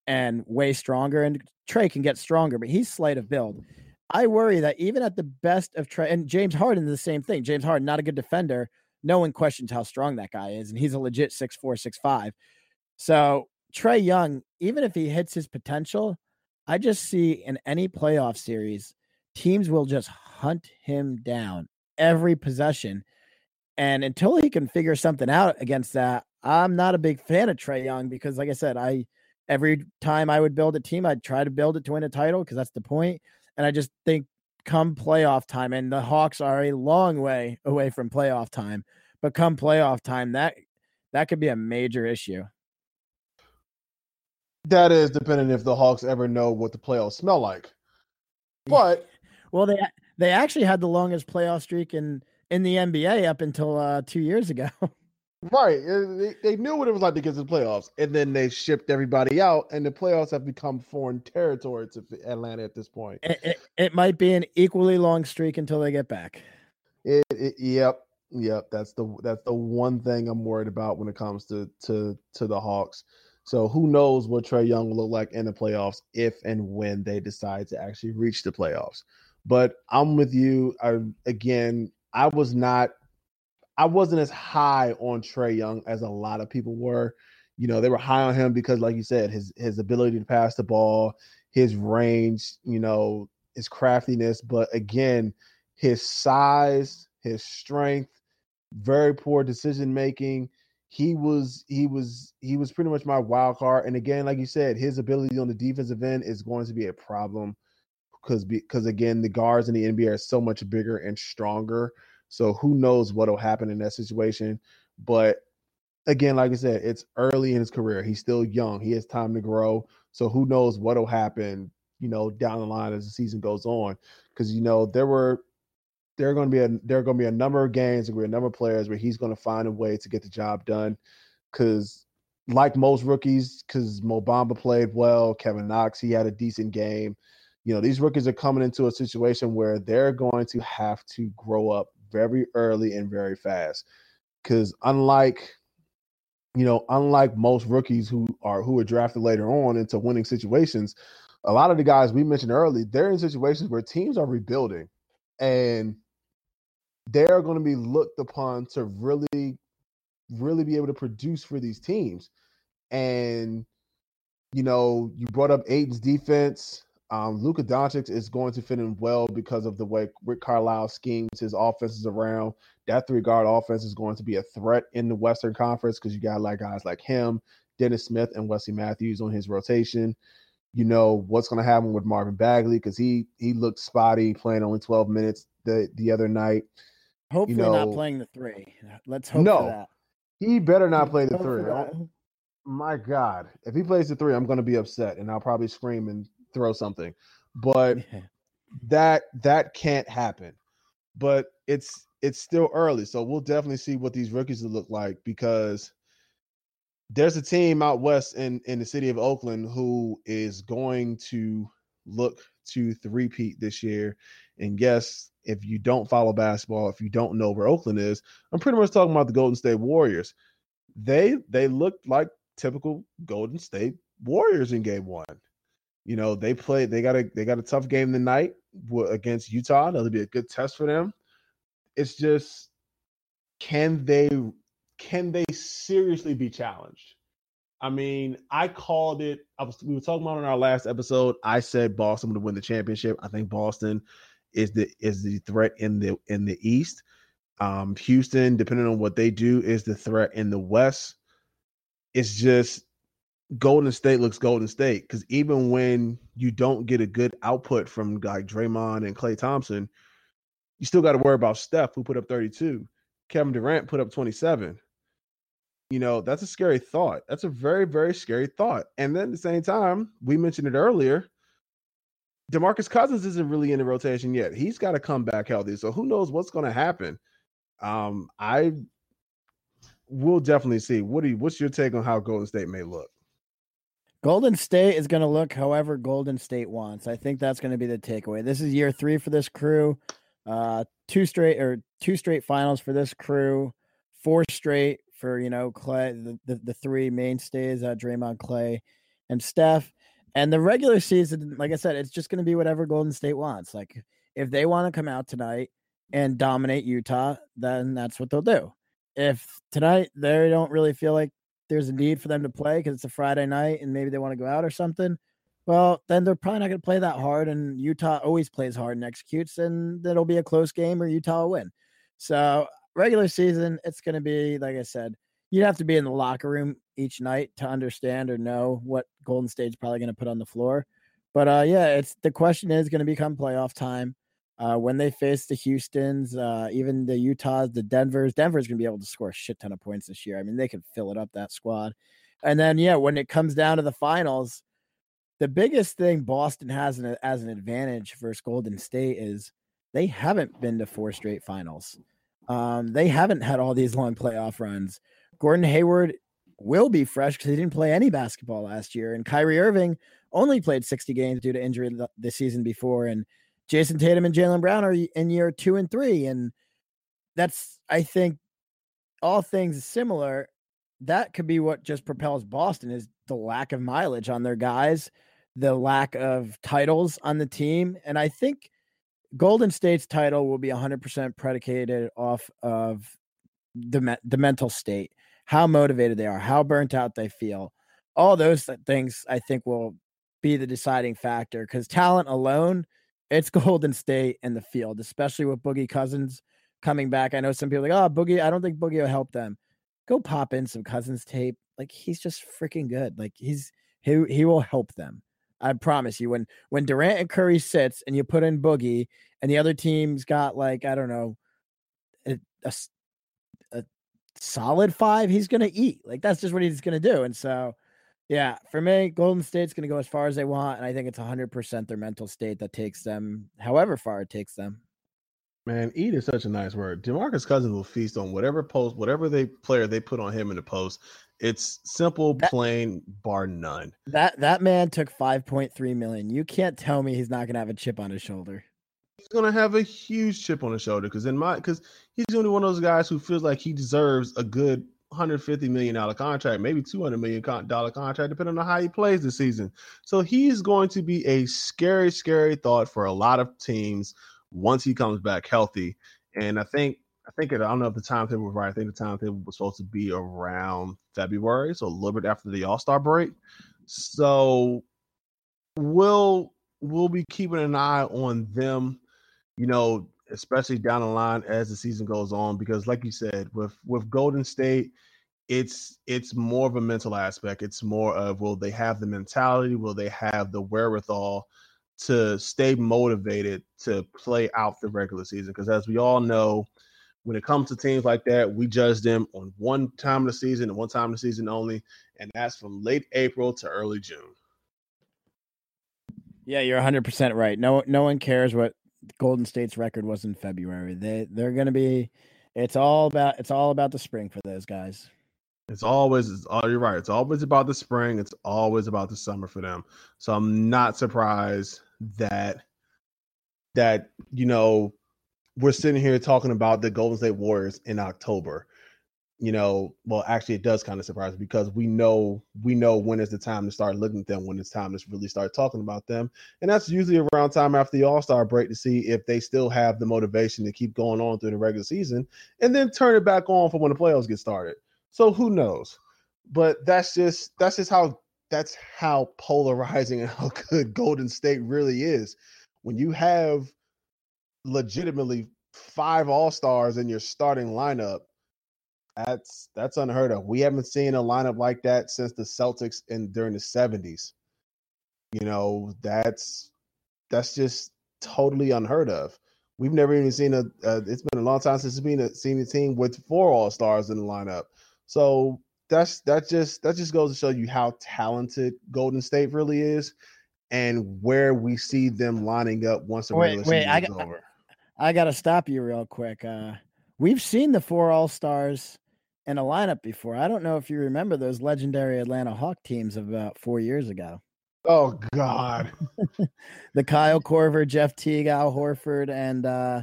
and way stronger. And Trae can get stronger, but he's slight of build. I worry that even at the best of Trae and James Harden is the same thing. James Harden, not a good defender. No one questions how strong that guy is, and he's a legit six four, six five. So Trae Young, even if he hits his potential, I just see in any playoff series, teams will just hunt him down every possession. And until he can figure something out against that, I'm not a big fan of Trae Young because, like I said, I every time I would build a team, I'd try to build it to win a title because that's the point. And I just think come playoff time, and the Hawks are a long way away from playoff time, but come playoff time, that that could be a major issue. That is depending if the Hawks ever know what the playoffs smell like. But well, they they actually had the longest playoff streak in in the NBA up until uh, two years ago. right, they, they knew what it was like to get to the playoffs, and then they shipped everybody out, and the playoffs have become foreign territory to Atlanta at this point. It, it, it might be an equally long streak until they get back. It, it, yep, yep. That's the that's the one thing I'm worried about when it comes to to to the Hawks. So who knows what Trae Young will look like in the playoffs if and when they decide to actually reach the playoffs. But I'm with you. I, again, I was not, I wasn't as high on Trae Young as a lot of people were. You know, they were high on him because, like you said, his his ability to pass the ball, his range, you know, his craftiness. But again, his size, his strength, very poor decision making he was he was he was pretty much my wild card. And again, like you said, his ability on the defensive end is going to be a problem because because again, the guards in the NBA are so much bigger and stronger. So who knows what'll happen in that situation? But again, like I said, it's early in his career. He's still young. He has time to grow. So who knows what'll happen, you know, down the line as the season goes on. Because you know, there were there are going to be a there are going to be a number of games and a number of players where he's going to find a way to get the job done. Because like most rookies, because Mo Bamba played well, Kevin Knox he had a decent game. You know these rookies are coming into a situation where they're going to have to grow up very early and very fast. Because unlike you know, unlike most rookies who are who are drafted later on into winning situations, a lot of the guys we mentioned early, they're in situations where teams are rebuilding. And they're going to be looked upon to really, really be able to produce for these teams. And, you know, you brought up Ayton's defense. Um, Luka Doncic is going to fit in well because of the way Rick Carlisle schemes his offenses around. That three guard offense is going to be a threat in the Western Conference because you got like guys like him, Dennis Smith, and Wesley Matthews on his rotation. You know what's going to happen with Marvin Bagley because he he looked spotty playing only 12 minutes the the other night. Hopefully, you know, not playing the three. Let's hope no, that. He better not play the three. My God, if he plays the three, I'm going to be upset, and I'll probably scream and throw something. But yeah. that that can't happen. But it's it's still early, so we'll definitely see what these rookies will look like because there's a team out west in in the city of Oakland who is going to look to three-peat this year. And yes, if you don't follow basketball, if you don't know where Oakland is, I'm pretty much talking about the Golden State Warriors. they they looked like typical Golden State Warriors in game one. You know, they played, they got a they got a tough game tonight against Utah. That'll be a good test for them. It's just can they can they seriously be challenged? I mean, I called it. I was we were talking about in our last episode. I said Boston would win the championship. I think Boston is the is the threat in the in the East. Um, Houston, depending on what they do, is the threat in the West. It's just Golden State looks Golden State because even when you don't get a good output from like Draymond and Klay Thompson, you still got to worry about Steph, who put up 32. Kevin Durant put up 27. You know, that's a scary thought. That's a very, very scary thought. And then at the same time, we mentioned it earlier. DeMarcus Cousins isn't really in the rotation yet. He's got to come back healthy. So who knows what's going to happen? Um, I will definitely see. What do you, what's your take on how Golden State may look? Golden State is going to look however Golden State wants. I think that's going to be the takeaway. This is year three for this crew. Uh, two straight or two straight finals for this crew. Four straight for you know Klay, the, the, the three mainstays, uh, Draymond, Klay, and Steph. And the regular season, like I said, it's just going to be whatever Golden State wants. Like if they want to come out tonight and dominate Utah, then that's what they'll do. If tonight they don't really feel like there's a need for them to play because it's a Friday night and maybe they want to go out or something, well, then they're probably not going to play that hard. And Utah always plays hard and executes, and it'll be a close game or Utah will win. So, regular season, it's going to be, like I said, you'd have to be in the locker room each night to understand or know what Golden State's probably going to put on the floor. But uh, yeah, it's the question is going to become playoff time. Uh, when they face the Houston's, uh, even the Utahs, the Denver's, Denver's gonna be able to score a shit ton of points this year. I mean, they can fill it up that squad. And then yeah, when it comes down to the finals, the biggest thing Boston has an, as an advantage versus Golden State is they haven't been to four straight finals. Um, they haven't had all these long playoff runs. Gordon Hayward will be fresh because he didn't play any basketball last year, and Kyrie Irving only played 60 games due to injury the, season before. And Jayson Tatum and Jaylen Brown are in year two and three. And that's, I think, all things similar. That could be what just propels Boston is the lack of mileage on their guys, the lack of titles on the team. And I think Golden State's title will be 100% predicated off of the, the mental state, how motivated they are, how burnt out they feel. All those things I think will be the deciding factor because talent alone – it's Golden State in the field, especially with Boogie Cousins coming back. I know some people like, oh, Boogie, I don't think Boogie will help them. Go pop in some Cousins tape. Like he's just freaking good. Like he's he he will help them. I promise you. When when Durant and Curry sits and you put in Boogie and the other team's got like I don't know a, a, a solid five, he's gonna eat. Like that's just what he's gonna do. And so yeah, for me, Golden State's to go as far as they want, and I think it's 100% their mental state that takes them, however far it takes them. Man, eat is such a nice word. Demarcus Cousins will feast on whatever post, whatever they player they put on him in the post. It's simple, that, plain, bar none. That that man took 5.3 million. You can't tell me he's not going to have a chip on his shoulder. He's going to have a huge chip on his shoulder because in my because he's going to be one of those guys who feels like he deserves a good 150 million dollar contract, maybe 200 million dollar contract, depending on how he plays this season. So he's going to be a scary, scary thought for a lot of teams once he comes back healthy. And I think, I think it, I don't know if the timetable was right. I think the timetable was supposed to be around February, so a little bit after the All Star break. So we'll we'll be keeping an eye on them. You know, especially down the line as the season goes on because like you said with with golden state it's it's more of a mental aspect it's more of will they have the mentality will they have the wherewithal to stay motivated to play out the regular season because as we all know when it comes to teams like that we judge them on one time of the season and one time of the season only and that's from late april to early june yeah, you're 100% right. No no one cares what Golden State's record was in February. They they're going to be. It's all about it's all about the spring for those guys. It's always it's all you're right. It's always about the spring. It's always about the summer for them. So I'm not surprised that that you know we're sitting here talking about the Golden State Warriors in October. you know, well, actually, it does kind of surprise me because we know we know when is the time to start looking at them, when it's time to really start talking about them, and that's usually around time after the All Star break to see if they still have the motivation to keep going on through the regular season, and then turn it back on for when the playoffs get started. So who knows? But that's just that's just how that's how polarizing and how good Golden State really is. When you have legitimately five All Stars in your starting lineup that's that's unheard of. We haven't seen a lineup like that since the Celtics in during the 70s. You know, that's that's just totally unheard of. We've never even seen a. Uh, it's been a long time since we've been a, seen a team with four All Stars in the lineup. So that's that just that just goes to show you how talented Golden State really is, and where we see them lining up once the wait, regular wait, season is over. I, got to stop you real quick. Uh, we've seen the four All Stars in a lineup before. I don't know if you remember those legendary Atlanta Hawk teams of about four years ago. Oh God. the Kyle Korver, Jeff Teague, Al Horford, and uh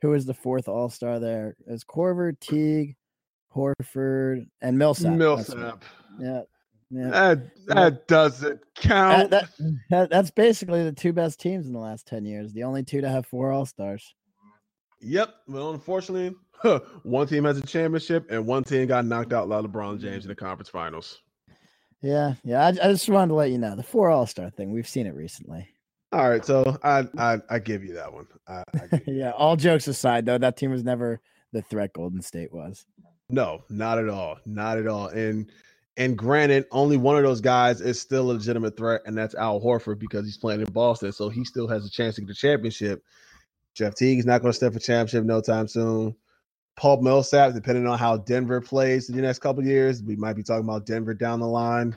who was the fourth all star there? It was Korver, Teague, Horford, and Millsap. Millsap. Yeah. Yeah. That that doesn't count. That, that, that, that's basically the two best teams in the last 10 years. The only two to have four all stars. Yep. Well, unfortunately, one team has a championship and one team got knocked out by LeBron James in the conference finals. Yeah, yeah. I, I just wanted to let you know the four All Star thing. We've seen it recently. All right, so I I, I give you that one. I, I yeah. All jokes aside, though, that team was never the threat Golden State was. No, not at all, not at all. And and granted, only one of those guys is still a legitimate threat, and that's Al Horford because he's playing in Boston, so he still has a chance to get the championship. Jeff Teague is not going to step for championship no time soon. Paul Millsap, depending on how Denver plays in the next couple years, we might be talking about Denver down the line.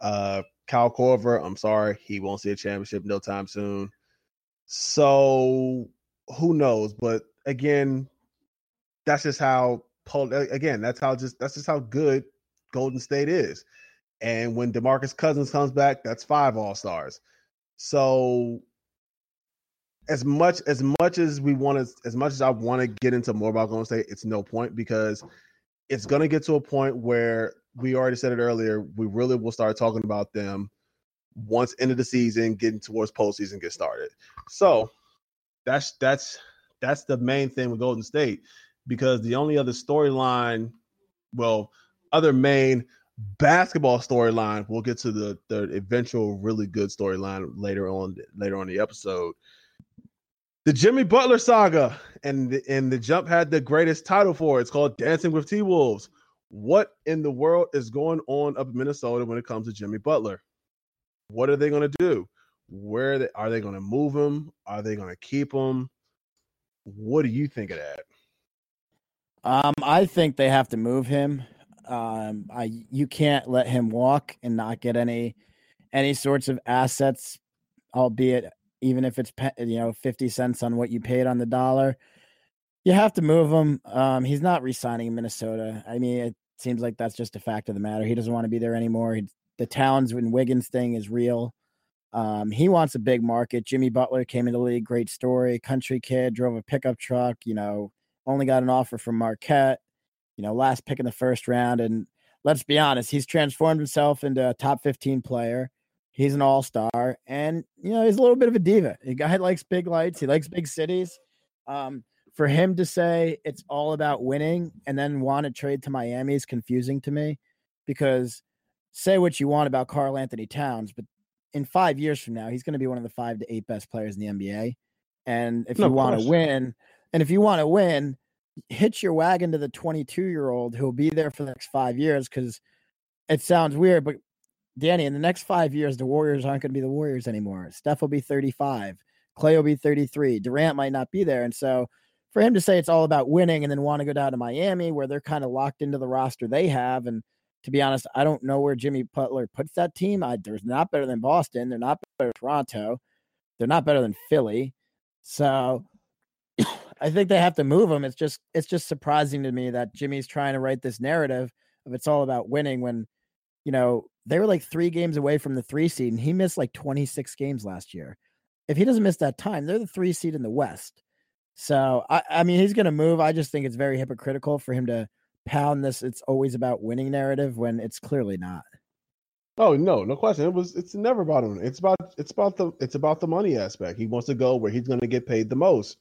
Uh, Kyle Korver, I'm sorry, he won't see a championship no time soon. So who knows? But again, that's just how Paul. Again, that's how just that's just how good Golden State is. And when Demarcus Cousins comes back, that's five All Stars. So as much as much as we want to as much as I want to get into more about Golden State, it's no point because it's gonna get to a point where we already said it earlier, we really will start talking about them once end of the season, getting towards postseason get started. So that's that's that's the main thing with Golden State because the only other storyline, well, other main basketball storyline, we'll get to the the eventual really good storyline later on later on the episode the Jimmy Butler saga, and and the jump had the greatest title for it. It's called Dancing with T Wolves. What in the world is going on up in Minnesota when it comes to Jimmy Butler? What are they going to do? Where are they, are they going to move him? Are they going to keep him? What do you think of that? Um, I think they have to move him. Um, I you can't let him walk and not get any any sorts of assets, albeit even if it's you know 50 cents on what you paid on the dollar you have to move him um, he's not resigning in minnesota. I mean it seems like that's just a fact of the matter. He doesn't want to be there anymore. He, the towns and wiggins thing is real. Um, he wants a big market. Jimmy butler came into the league great story. Country kid drove a pickup truck you know only got an offer from marquette you know last pick in the first round. And let's be honest he's transformed himself into a top 15 player He's an all star, and you know he's a little bit of a diva. The guy likes big lights. He likes big cities. Um, for him to say it's all about winning and then want to trade to Miami is confusing to me, because say what you want about Karl-Anthony Towns, but in five years from now, he's going to be one of the five to eight best players in the NBA. And if no, you want to win, and if you want to win, hitch your wagon to the 22 year old who'll be there for the next five years because it sounds weird, but Danny, in the next five years, the Warriors aren't going to be the Warriors anymore. Steph will be 35. Klay will be 33. Durant might not be there. And so for him to say it's all about winning and then want to go down to Miami where they're kind of locked into the roster they have. And to be honest, I don't know where Jimmy Butler puts that team. I, they're not better than Boston. They're not better than Toronto. They're not better than Philly. So I think they have to move him. It's just it's just surprising to me that Jimmy's trying to write this narrative of it's all about winning when you know, they were like three games away from the three seed, and he missed like 26 games last year. If he doesn't miss that time, they're the three seed in the West. So I, I mean, he's going to move. I just think it's very hypocritical for him to pound this it's always about winning narrative when it's clearly not. Oh no, no question. It was. It's never about him. It's about. It's about the. It's about the money aspect. He wants to go where he's going to get paid the most.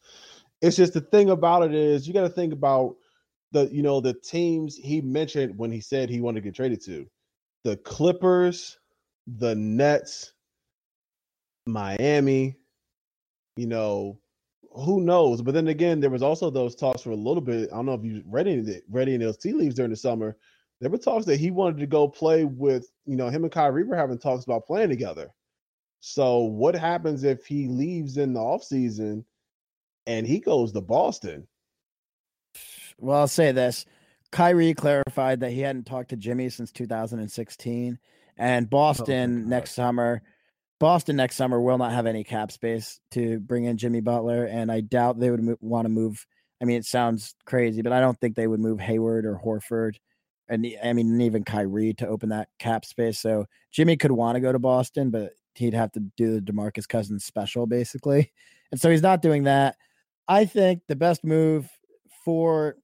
It's just the thing about it is you got to think about the. You know the teams he mentioned when he said he wanted to get traded to, the Clippers, the Nets, Miami. You know, who knows? But then again, there was also those talks for a little bit. I don't know if you read any read any of those tea leaves during the summer there were talks that he wanted to go play with, you know, him and Kyrie were having talks about playing together. So what happens if he leaves in the offseason and he goes to Boston? Well, I'll say this. Kyrie clarified that he hadn't talked to Jimmy since 2016. And oh Boston oh, next summer, Boston next summer will not have any cap space to bring in Jimmy Butler. And I doubt they would mo- want to move. I mean, it sounds crazy, but I don't think they would move Hayward or Horford and I mean even Kyrie to open that cap space. So Jimmy could want to go to Boston, but he'd have to do the DeMarcus Cousins special basically. And so he's not doing that. I think the best move for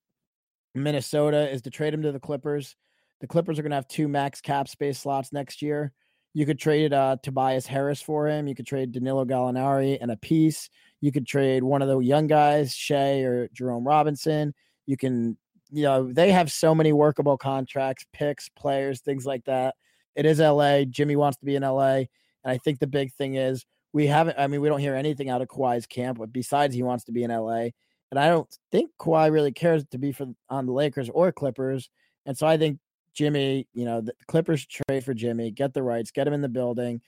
Minnesota is to trade him to the Clippers. The Clippers are going to have two max cap space slots next year. You could trade uh, Tobias Harris for him. You could trade Danilo Gallinari and a piece. You could trade one of the young guys, Shai or Jerome Robinson. You can you know, they have so many workable contracts, picks, players, things like that. It is LA. Jimmy wants to be in LA. And I think the big thing is we haven't, I mean, we don't hear anything out of Kawhi's camp, but besides he wants to be in LA. And I don't think Kawhi really cares to be for on the Lakers or Clippers. And so I think Jimmy, you know, the Clippers trade for Jimmy, get the rights, get him in the building,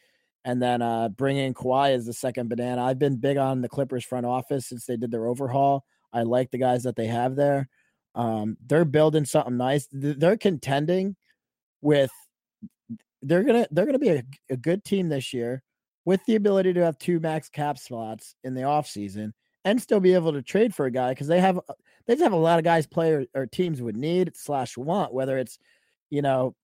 and then uh, bring in Kawhi as the second banana. I've been big on the Clippers front office since they did their overhaul. I like the guys that they have there. Um, they're building something nice. They're contending with. They're gonna they're gonna be a, a good team this year with the ability to have two max cap slots in the offseason and still be able to trade for a guy because they have uh, they just have a lot of guys player or teams would need slash want whether it's you know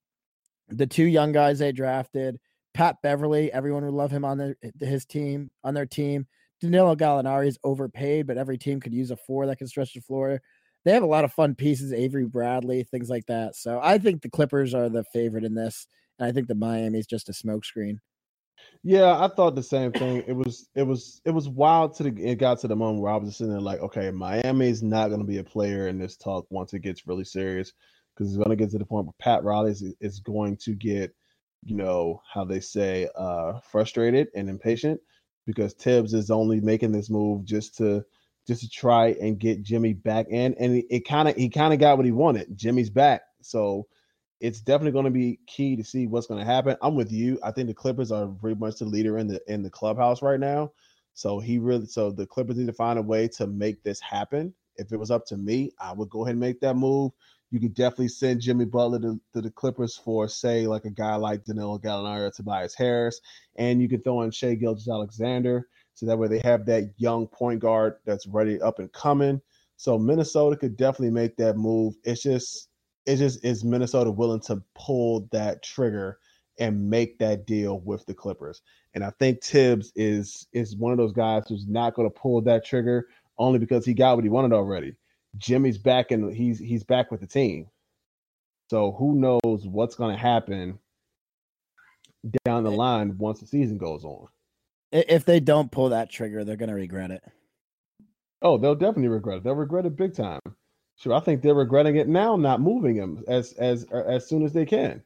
the two young guys they drafted Pat Beverley everyone would love him on their his team on their team Danilo Gallinari is overpaid but every team could use a four that can stretch the floor they have a lot of fun pieces, Avery Bradley, things like that. So I think the Clippers are the favorite in this, and I think the Miami is just a smokescreen. Yeah, I thought the same thing. It was it was it was wild to the it got to the moment where I was just sitting there like, okay, Miami is not going to be a player in this talk once it gets really serious because it's going to get to the point where Pat Riley is, is going to get, you know, how they say, uh, frustrated and impatient because Thibs is only making this move just to just to try and get Jimmy back in. And it kind of he kind of got what he wanted. Jimmy's back. So it's definitely going to be key to see what's going to happen. I'm with you. I think the Clippers are pretty much the leader in the in the clubhouse right now. So he really so the Clippers need to find a way to make this happen. If it was up to me, I would go ahead and make that move. You could definitely send Jimmy Butler to, to the Clippers for, say, like a guy like Danilo Gallinari or Tobias Harris, and you could throw in Shai Gilgeous-Alexander. So that way they have that young point guard that's ready up and coming. So Minnesota could definitely make that move. It's just it's just is Minnesota willing to pull that trigger and make that deal with the Clippers. And I think Thibs is is one of those guys who's not going to pull that trigger only because he got what he wanted already. Jimmy's back and he's he's back with the team. So who knows what's going to happen down the eh. line once the season goes on. If they don't pull that trigger, they're going to regret it. Oh, they'll definitely regret it. They'll regret it big time. Sure, I think they're regretting it now, not moving him as as uh, as soon as they can.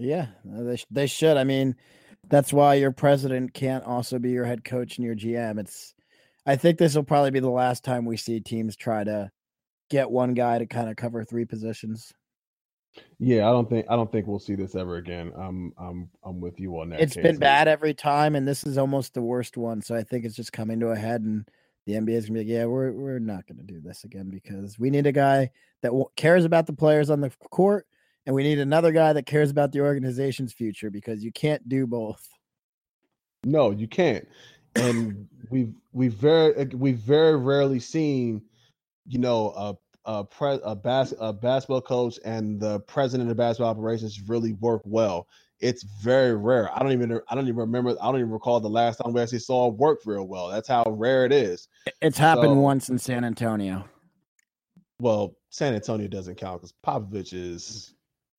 Yeah, uh, they they should. I mean, that's why your president can't also be your head coach and your GM. It's, I think this will probably be the last time we see teams try to get one guy to kind of cover three positions. Yeah, I don't think I don't think we'll see this ever again. I'm I'm I'm with you on that. It's been bad every time, and this is almost the worst one. So I think it's just coming to a head, and the NBA is gonna be like, yeah, we're we're not gonna do this again because we need a guy that cares about the players on the court, and we need another guy that cares about the organization's future because you can't do both. No, you can't. And we've we've very we've very rarely seen, you know, a a, pre, a, bas- a basketball coach and the president of basketball operations really work well. It's very rare. I don't even I don't even remember. I don't even recall the last time we actually saw it work real well. That's how rare it is. It's happened so, once in San Antonio. well, San Antonio doesn't count because Popovich is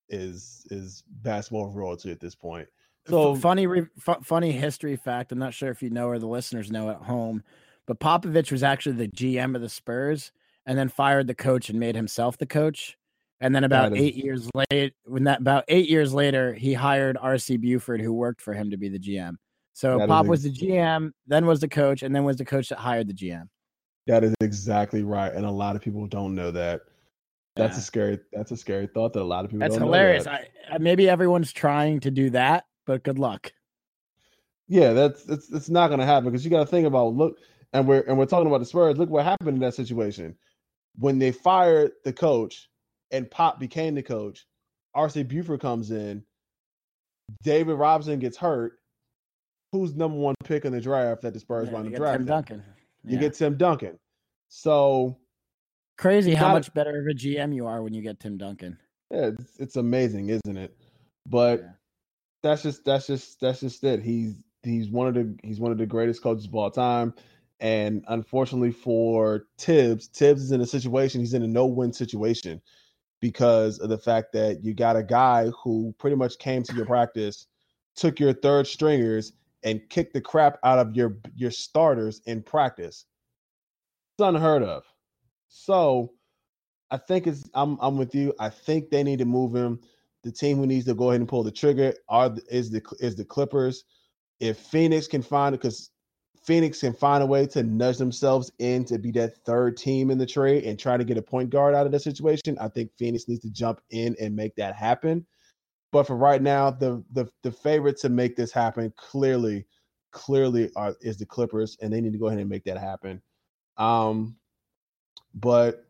is is basketball royalty at this point. So funny, f- funny history fact. I'm not sure if you know or the listeners know at home, but Popovich was actually the GM of the Spurs, and then fired the coach and made himself the coach. And then about is... eight years late, when that about eight years later, he hired R.C. Buford, who worked for him to be the GM. So that Pop was the GM, then was the coach, and then was the coach that hired the GM. That is exactly right, and a lot of people don't know that. That's yeah. a scary. That's a scary thought that a lot of people. That's hilarious. That. I, maybe everyone's trying to do that, but good luck. Yeah, that's it's it's not going to happen because you got to think about look, and we're and we're talking about the Spurs. Look what happened in that situation when they fired the coach and Pop became the coach. R.C. Buford comes in. David Robinson gets hurt. Who's number one pick in the draft that the Spurs yeah, want to draft? Tim Duncan. You yeah. get Tim Duncan. So crazy how much better of a GM you are when you get Tim Duncan. Yeah, it's, it's amazing, isn't it? But yeah. that's just that's just that's just it. He's he's one of the he's one of the greatest coaches of all time. And unfortunately for Thibs, Thibs is in a situation, he's in a no-win situation because of the fact that you got a guy who pretty much came to your practice, took your third stringers, and kicked the crap out of your your starters in practice. It's unheard of. So I think it's I'm I'm with you. I think they need to move him. The team who needs to go ahead and pull the trigger are is the is the Clippers. If Phoenix can find it, because Phoenix can find a way to nudge themselves in to be that third team in the trade and try to get a point guard out of the situation, I think Phoenix needs to jump in and make that happen. But for right now, the the the favorite to make this happen clearly, clearly are is the Clippers, and they need to go ahead and make that happen. Um, but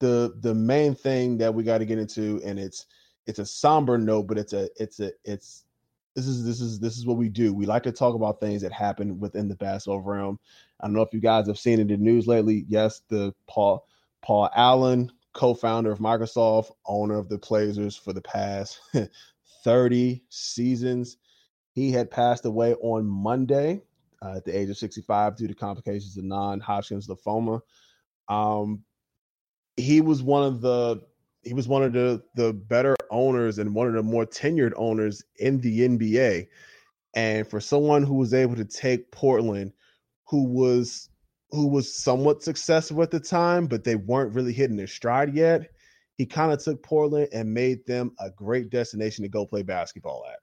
the the main thing that we got to get into, and it's it's a somber note, but it's a it's a it's this is this is this is what we do. We like to talk about things that happen within the basketball realm. I don't know if you guys have seen in the news lately. Yes, the Paul Paul Allen, co-founder of Microsoft, owner of the Blazers for the past 30 seasons. He had passed away on Monday uh, at the age of 65 due to complications of non-Hodgkin's lymphoma. Um, he was one of the he was one of the the better owners and one of the more tenured owners in the NBA. And for someone who was able to take Portland, who was who was somewhat successful at the time, but they weren't really hitting their stride yet, he kind of took Portland and made them a great destination to go play basketball at.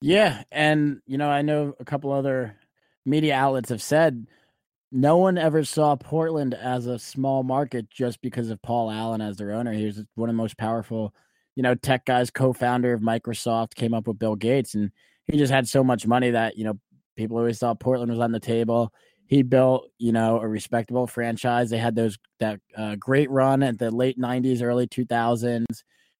Yeah, and you know, I know a couple other media outlets have said no one ever saw Portland as a small market just because of Paul Allen as their owner. He was one of the most powerful, you know, tech guys, co-founder of Microsoft, came up with Bill Gates, and he just had so much money that you know people always thought Portland was on the table. He built, you know, a respectable franchise. They had those that uh, great run at the late '90s, early 2000s.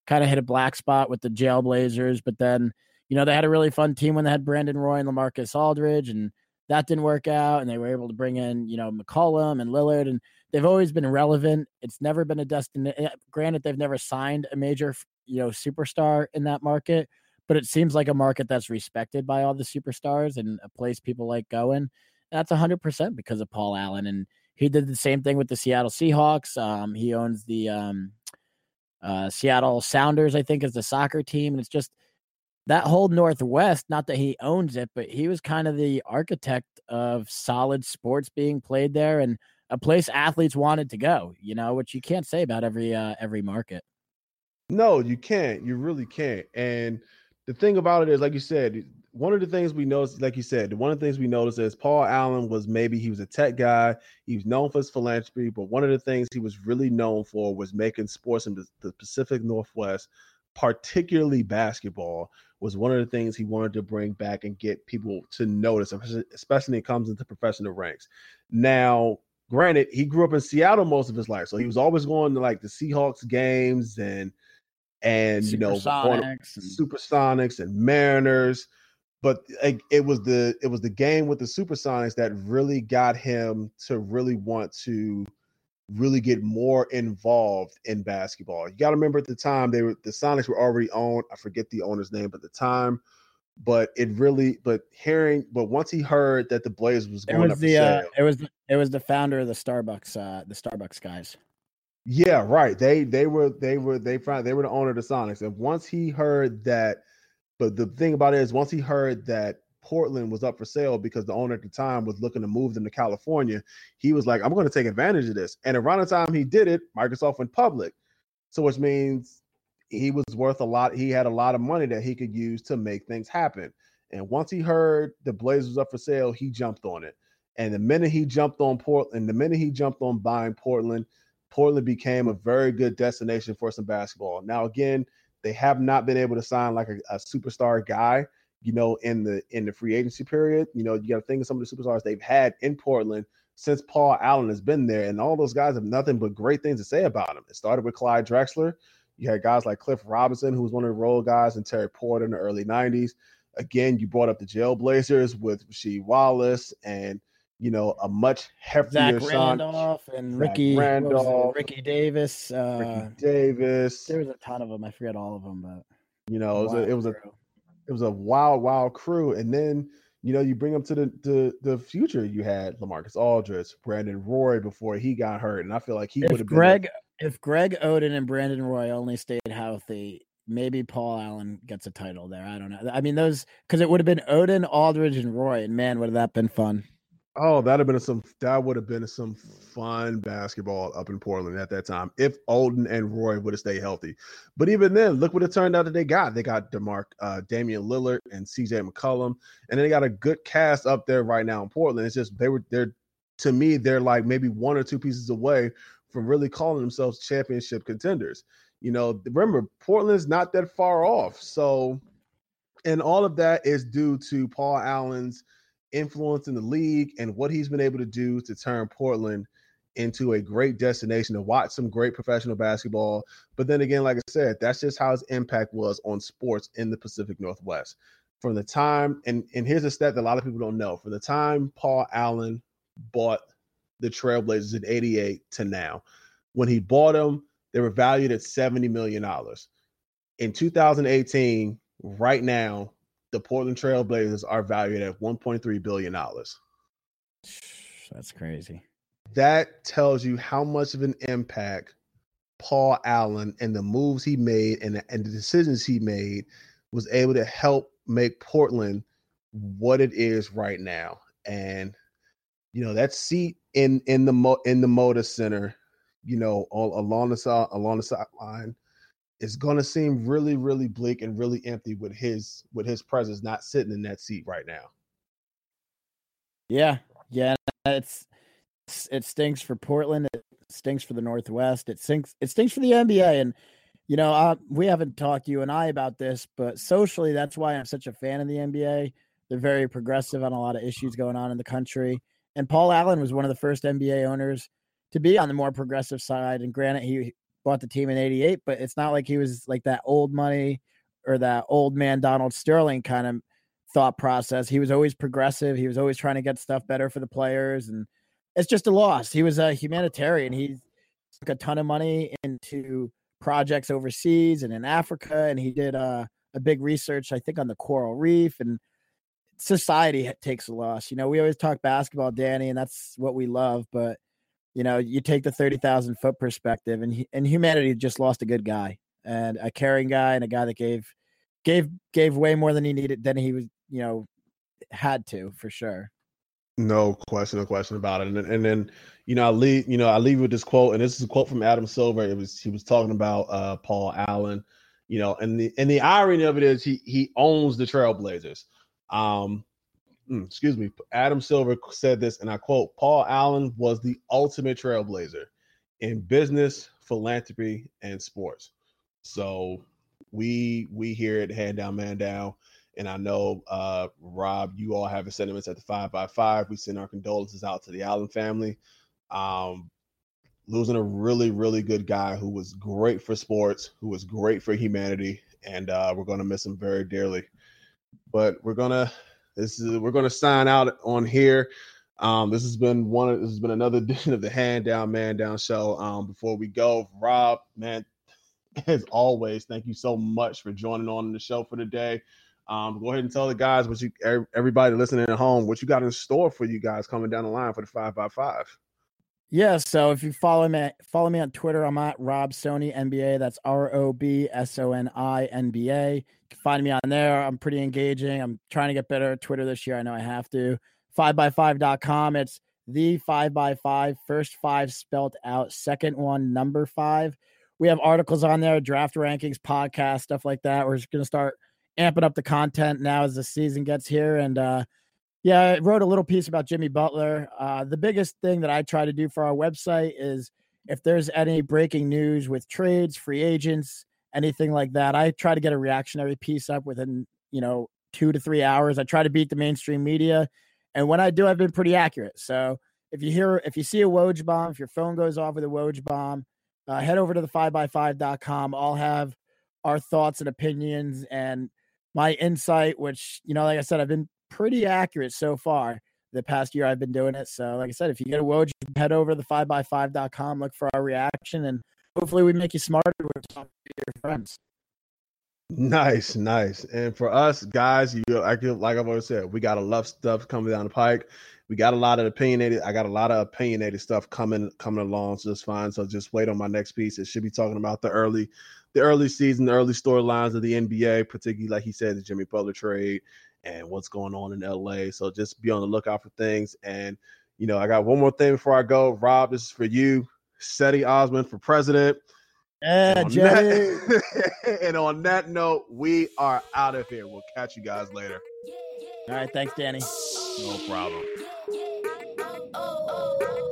Kind of hit a black spot with the Jailblazers, but then, you know, they had a really fun team when they had Brandon Roy and LaMarcus Aldridge, and that didn't work out, and they were able to bring in you know McCollum and Lillard, and they've always been relevant. It's never been a destination. Eh, granted, they've never signed a major you know superstar in that market, but it seems like a market that's respected by all the superstars and a place people like going. And that's hundred percent because of Paul Allen, and he did the same thing with the Seattle Seahawks. Um, he owns the um, uh, Seattle Sounders, I think, is the soccer team, and it's just that whole Northwest, not that he owns it, but he was kind of the architect of solid sports being played there and a place athletes wanted to go, you know, which you can't say about every uh, every market. No, you can't. You really can't. And the thing about it is, like you said, one of the things we noticed, like you said, one of the things we noticed is Paul Allen was maybe he was a tech guy. He was known for his philanthropy, but one of the things he was really known for was making sports in the Pacific Northwest, particularly basketball, was one of the things he wanted to bring back and get people to notice, especially when it comes into professional ranks. Now, granted, he grew up in Seattle most of his life, so he was always going to like the Seahawks games and and you know Supersonics and Supersonics and Mariners. But it, it was the it was the game with the Supersonics that really got him to really want to really get more involved in basketball. You got to remember at the time they were the Sonics were already owned. I forget the owner's name, at the time but it really, but hearing, but once he heard that the Blaze was going it was up the for uh, sale, it was it was the founder of the Starbucks uh, the Starbucks guys. Yeah, right. They they were they were they found they were the owner of the Sonics, and once he heard that, but the thing about it is, once he heard that Portland was up for sale because the owner at the time was looking to move them to California, he was like, "I'm going to take advantage of this." And around the time he did it, Microsoft went public, so which means he was worth a lot. He had a lot of money that he could use to make things happen. And once he heard the Blazers up for sale, he jumped on it. And the minute he jumped on Portland, the minute he jumped on buying Portland Portland became a very good destination for some basketball. Now, again, they have not been able to sign like a, a superstar guy, you know, in the in the free agency period. You know, you got to think of some of the superstars they've had in Portland since Paul Allen has been there, and all those guys have nothing but great things to say about him. It started with Clyde Drexler. You had guys like Cliff Robinson, who was one of the role guys, and Terry Porter in the early '90s. Again, you brought up the Jailblazers with Rasheed Wallace and you know, a much heftier Zach Sean, Randolph and Zach Ricky Randolph, Ricky Davis. Uh, Ricky Davis. There was a ton of them. I forget all of them, but You know, it was, a, it was a. it was a wild, wild crew. And then you know, you bring them to the the the future. You had LaMarcus Aldridge, Brandon Roy before he got hurt, and I feel like he would have been. Greg if Greg Oden and Brandon Roy only stayed healthy, maybe Paul Allen gets a title there. I don't know. I mean, those because it would have been Oden, Aldridge, and Roy, and man, would have that been fun. Oh, that'd have been some. That would have been some fun basketball up in Portland at that time if Oden and Roy would have stayed healthy. But even then, look what it turned out that they got. They got Demarc, uh, Damian Lillard, and C.J. McCollum, and they got a good cast up there right now in Portland. It's just they were they're to me they're like maybe one or two pieces away from really calling themselves championship contenders. You know, remember Portland's not that far off. So, and all of that is due to Paul Allen's influence in the league and what he's been able to do to turn Portland into a great destination to watch some great professional basketball. But then again, like I said, that's just how his impact was on sports in the Pacific Northwest. From the time, and, and here's a stat that a lot of people don't know from the time Paul Allen bought the Trailblazers in 88 to now, when he bought them, they were valued at $70 million. In 2018, right now, the Portland Trailblazers are valued at 1.3 billion dollars. That's crazy. That tells you how much of an impact Paul Allen and the moves he made and the, and the decisions he made was able to help make Portland what it is right now. And you know that seat in in the mo in the Moda Center, you know, all along the side along the sideline going to seem really really bleak and really empty with his with his presence not sitting in that seat right now. Yeah, yeah. It's it stinks for Portland. It stinks for the Northwest. It stinks. It stinks for the NBA. And you know, we haven't talked you and I about this, but socially, that's why I'm such a fan of the NBA. They're very progressive on a lot of issues going on in the country. And Paul Allen was one of the first NBA owners to be on the more progressive side. And granted, he bought the team in 88, but it's not like he was like that old money or that old man Donald Sterling kind of thought process. He was always progressive. He was always trying to get stuff better for the players. And it's just a loss. He was a humanitarian. He took a ton of money into projects overseas and in Africa. And he did uh, a big research, I think, on the coral reef and society takes a loss. You know, we always talk basketball, Danny, and that's what we love. But you know, you take the thirty thousand foot perspective, and and humanity just lost a good guy and a caring guy and a guy that gave gave gave way more than he needed than he was, you know, had to for sure. No question, no question about it. And, and then, you know, I leave, you know, I leave with this quote, and this is a quote from Adam Silver. It was he was talking about uh Paul Allen, you know, and the and the irony of it is he he owns the Trailblazers. Um, excuse me, Adam Silver said this, and I quote: "Paul Allen was the ultimate trailblazer in business, philanthropy, and sports." So we we hear it Hand Down Man Down, and I know uh, Rob, you all have your sentiments at the five by five. We send our condolences out to the Allen family. Um, losing a really really good guy who was great for sports, who was great for humanity, and uh, we're going to miss him very dearly but we're gonna this is we're gonna sign out on here. Um, this has been one of this has been another edition of the Hand Down Man Down show. Um, before we go, Rob, man, as always, thank you so much for joining on the show for today. Um, go ahead and tell the guys what you everybody listening at home what you got in store for you guys coming down the line for the five by five. Yeah, so if you follow me follow me on Twitter, I'm at Rob Soni NBA. That's R O B S O N I N B A. You can find me on there. I'm pretty engaging. I'm trying to get better at Twitter this year. I know I have to. 5by5.com. It's the 5 by 5 first five spelled out, second one number 5. We have articles on there, draft rankings, podcast, stuff like that. We're just going to start amping up the content now as the season gets here and uh yeah, I wrote a little piece about Jimmy Butler. Uh, the biggest thing that I try to do for our website is if there's any breaking news with trades, free agents, anything like that, I try to get a reactionary piece up within, you know, two to three hours. I try to beat the mainstream media. And when I do, I've been pretty accurate. So if you hear, if you see a Woj bomb, if your phone goes off with a Woj bomb, uh, head over to the 5by5.com. I'll have our thoughts and opinions and my insight, which, you know, like I said, I've been pretty accurate so far the past year I've been doing it. So, like I said, if you get a Woj, head over to the 5by5.com, look for our reaction, and hopefully we make you smarter with your friends. Nice, nice. And for us guys, you like I've always said, we got a lot of stuff coming down the pike. We got a lot of opinionated. I got a lot of opinionated stuff coming coming along, so it's fine. So just wait on my next piece. It should be talking about the early, the early season, the early storylines of the NBA, particularly like he said, the Jimmy Butler trade and what's going on in LA. So just be on the lookout for things. And you know, I got one more thing before I go. Rob, this is for you. Cedi Osman for president. Yeah, and, on that, and on that note, we are out of here. We'll catch you guys later. All right. Thanks, Danny. No problem. Oh, oh, oh,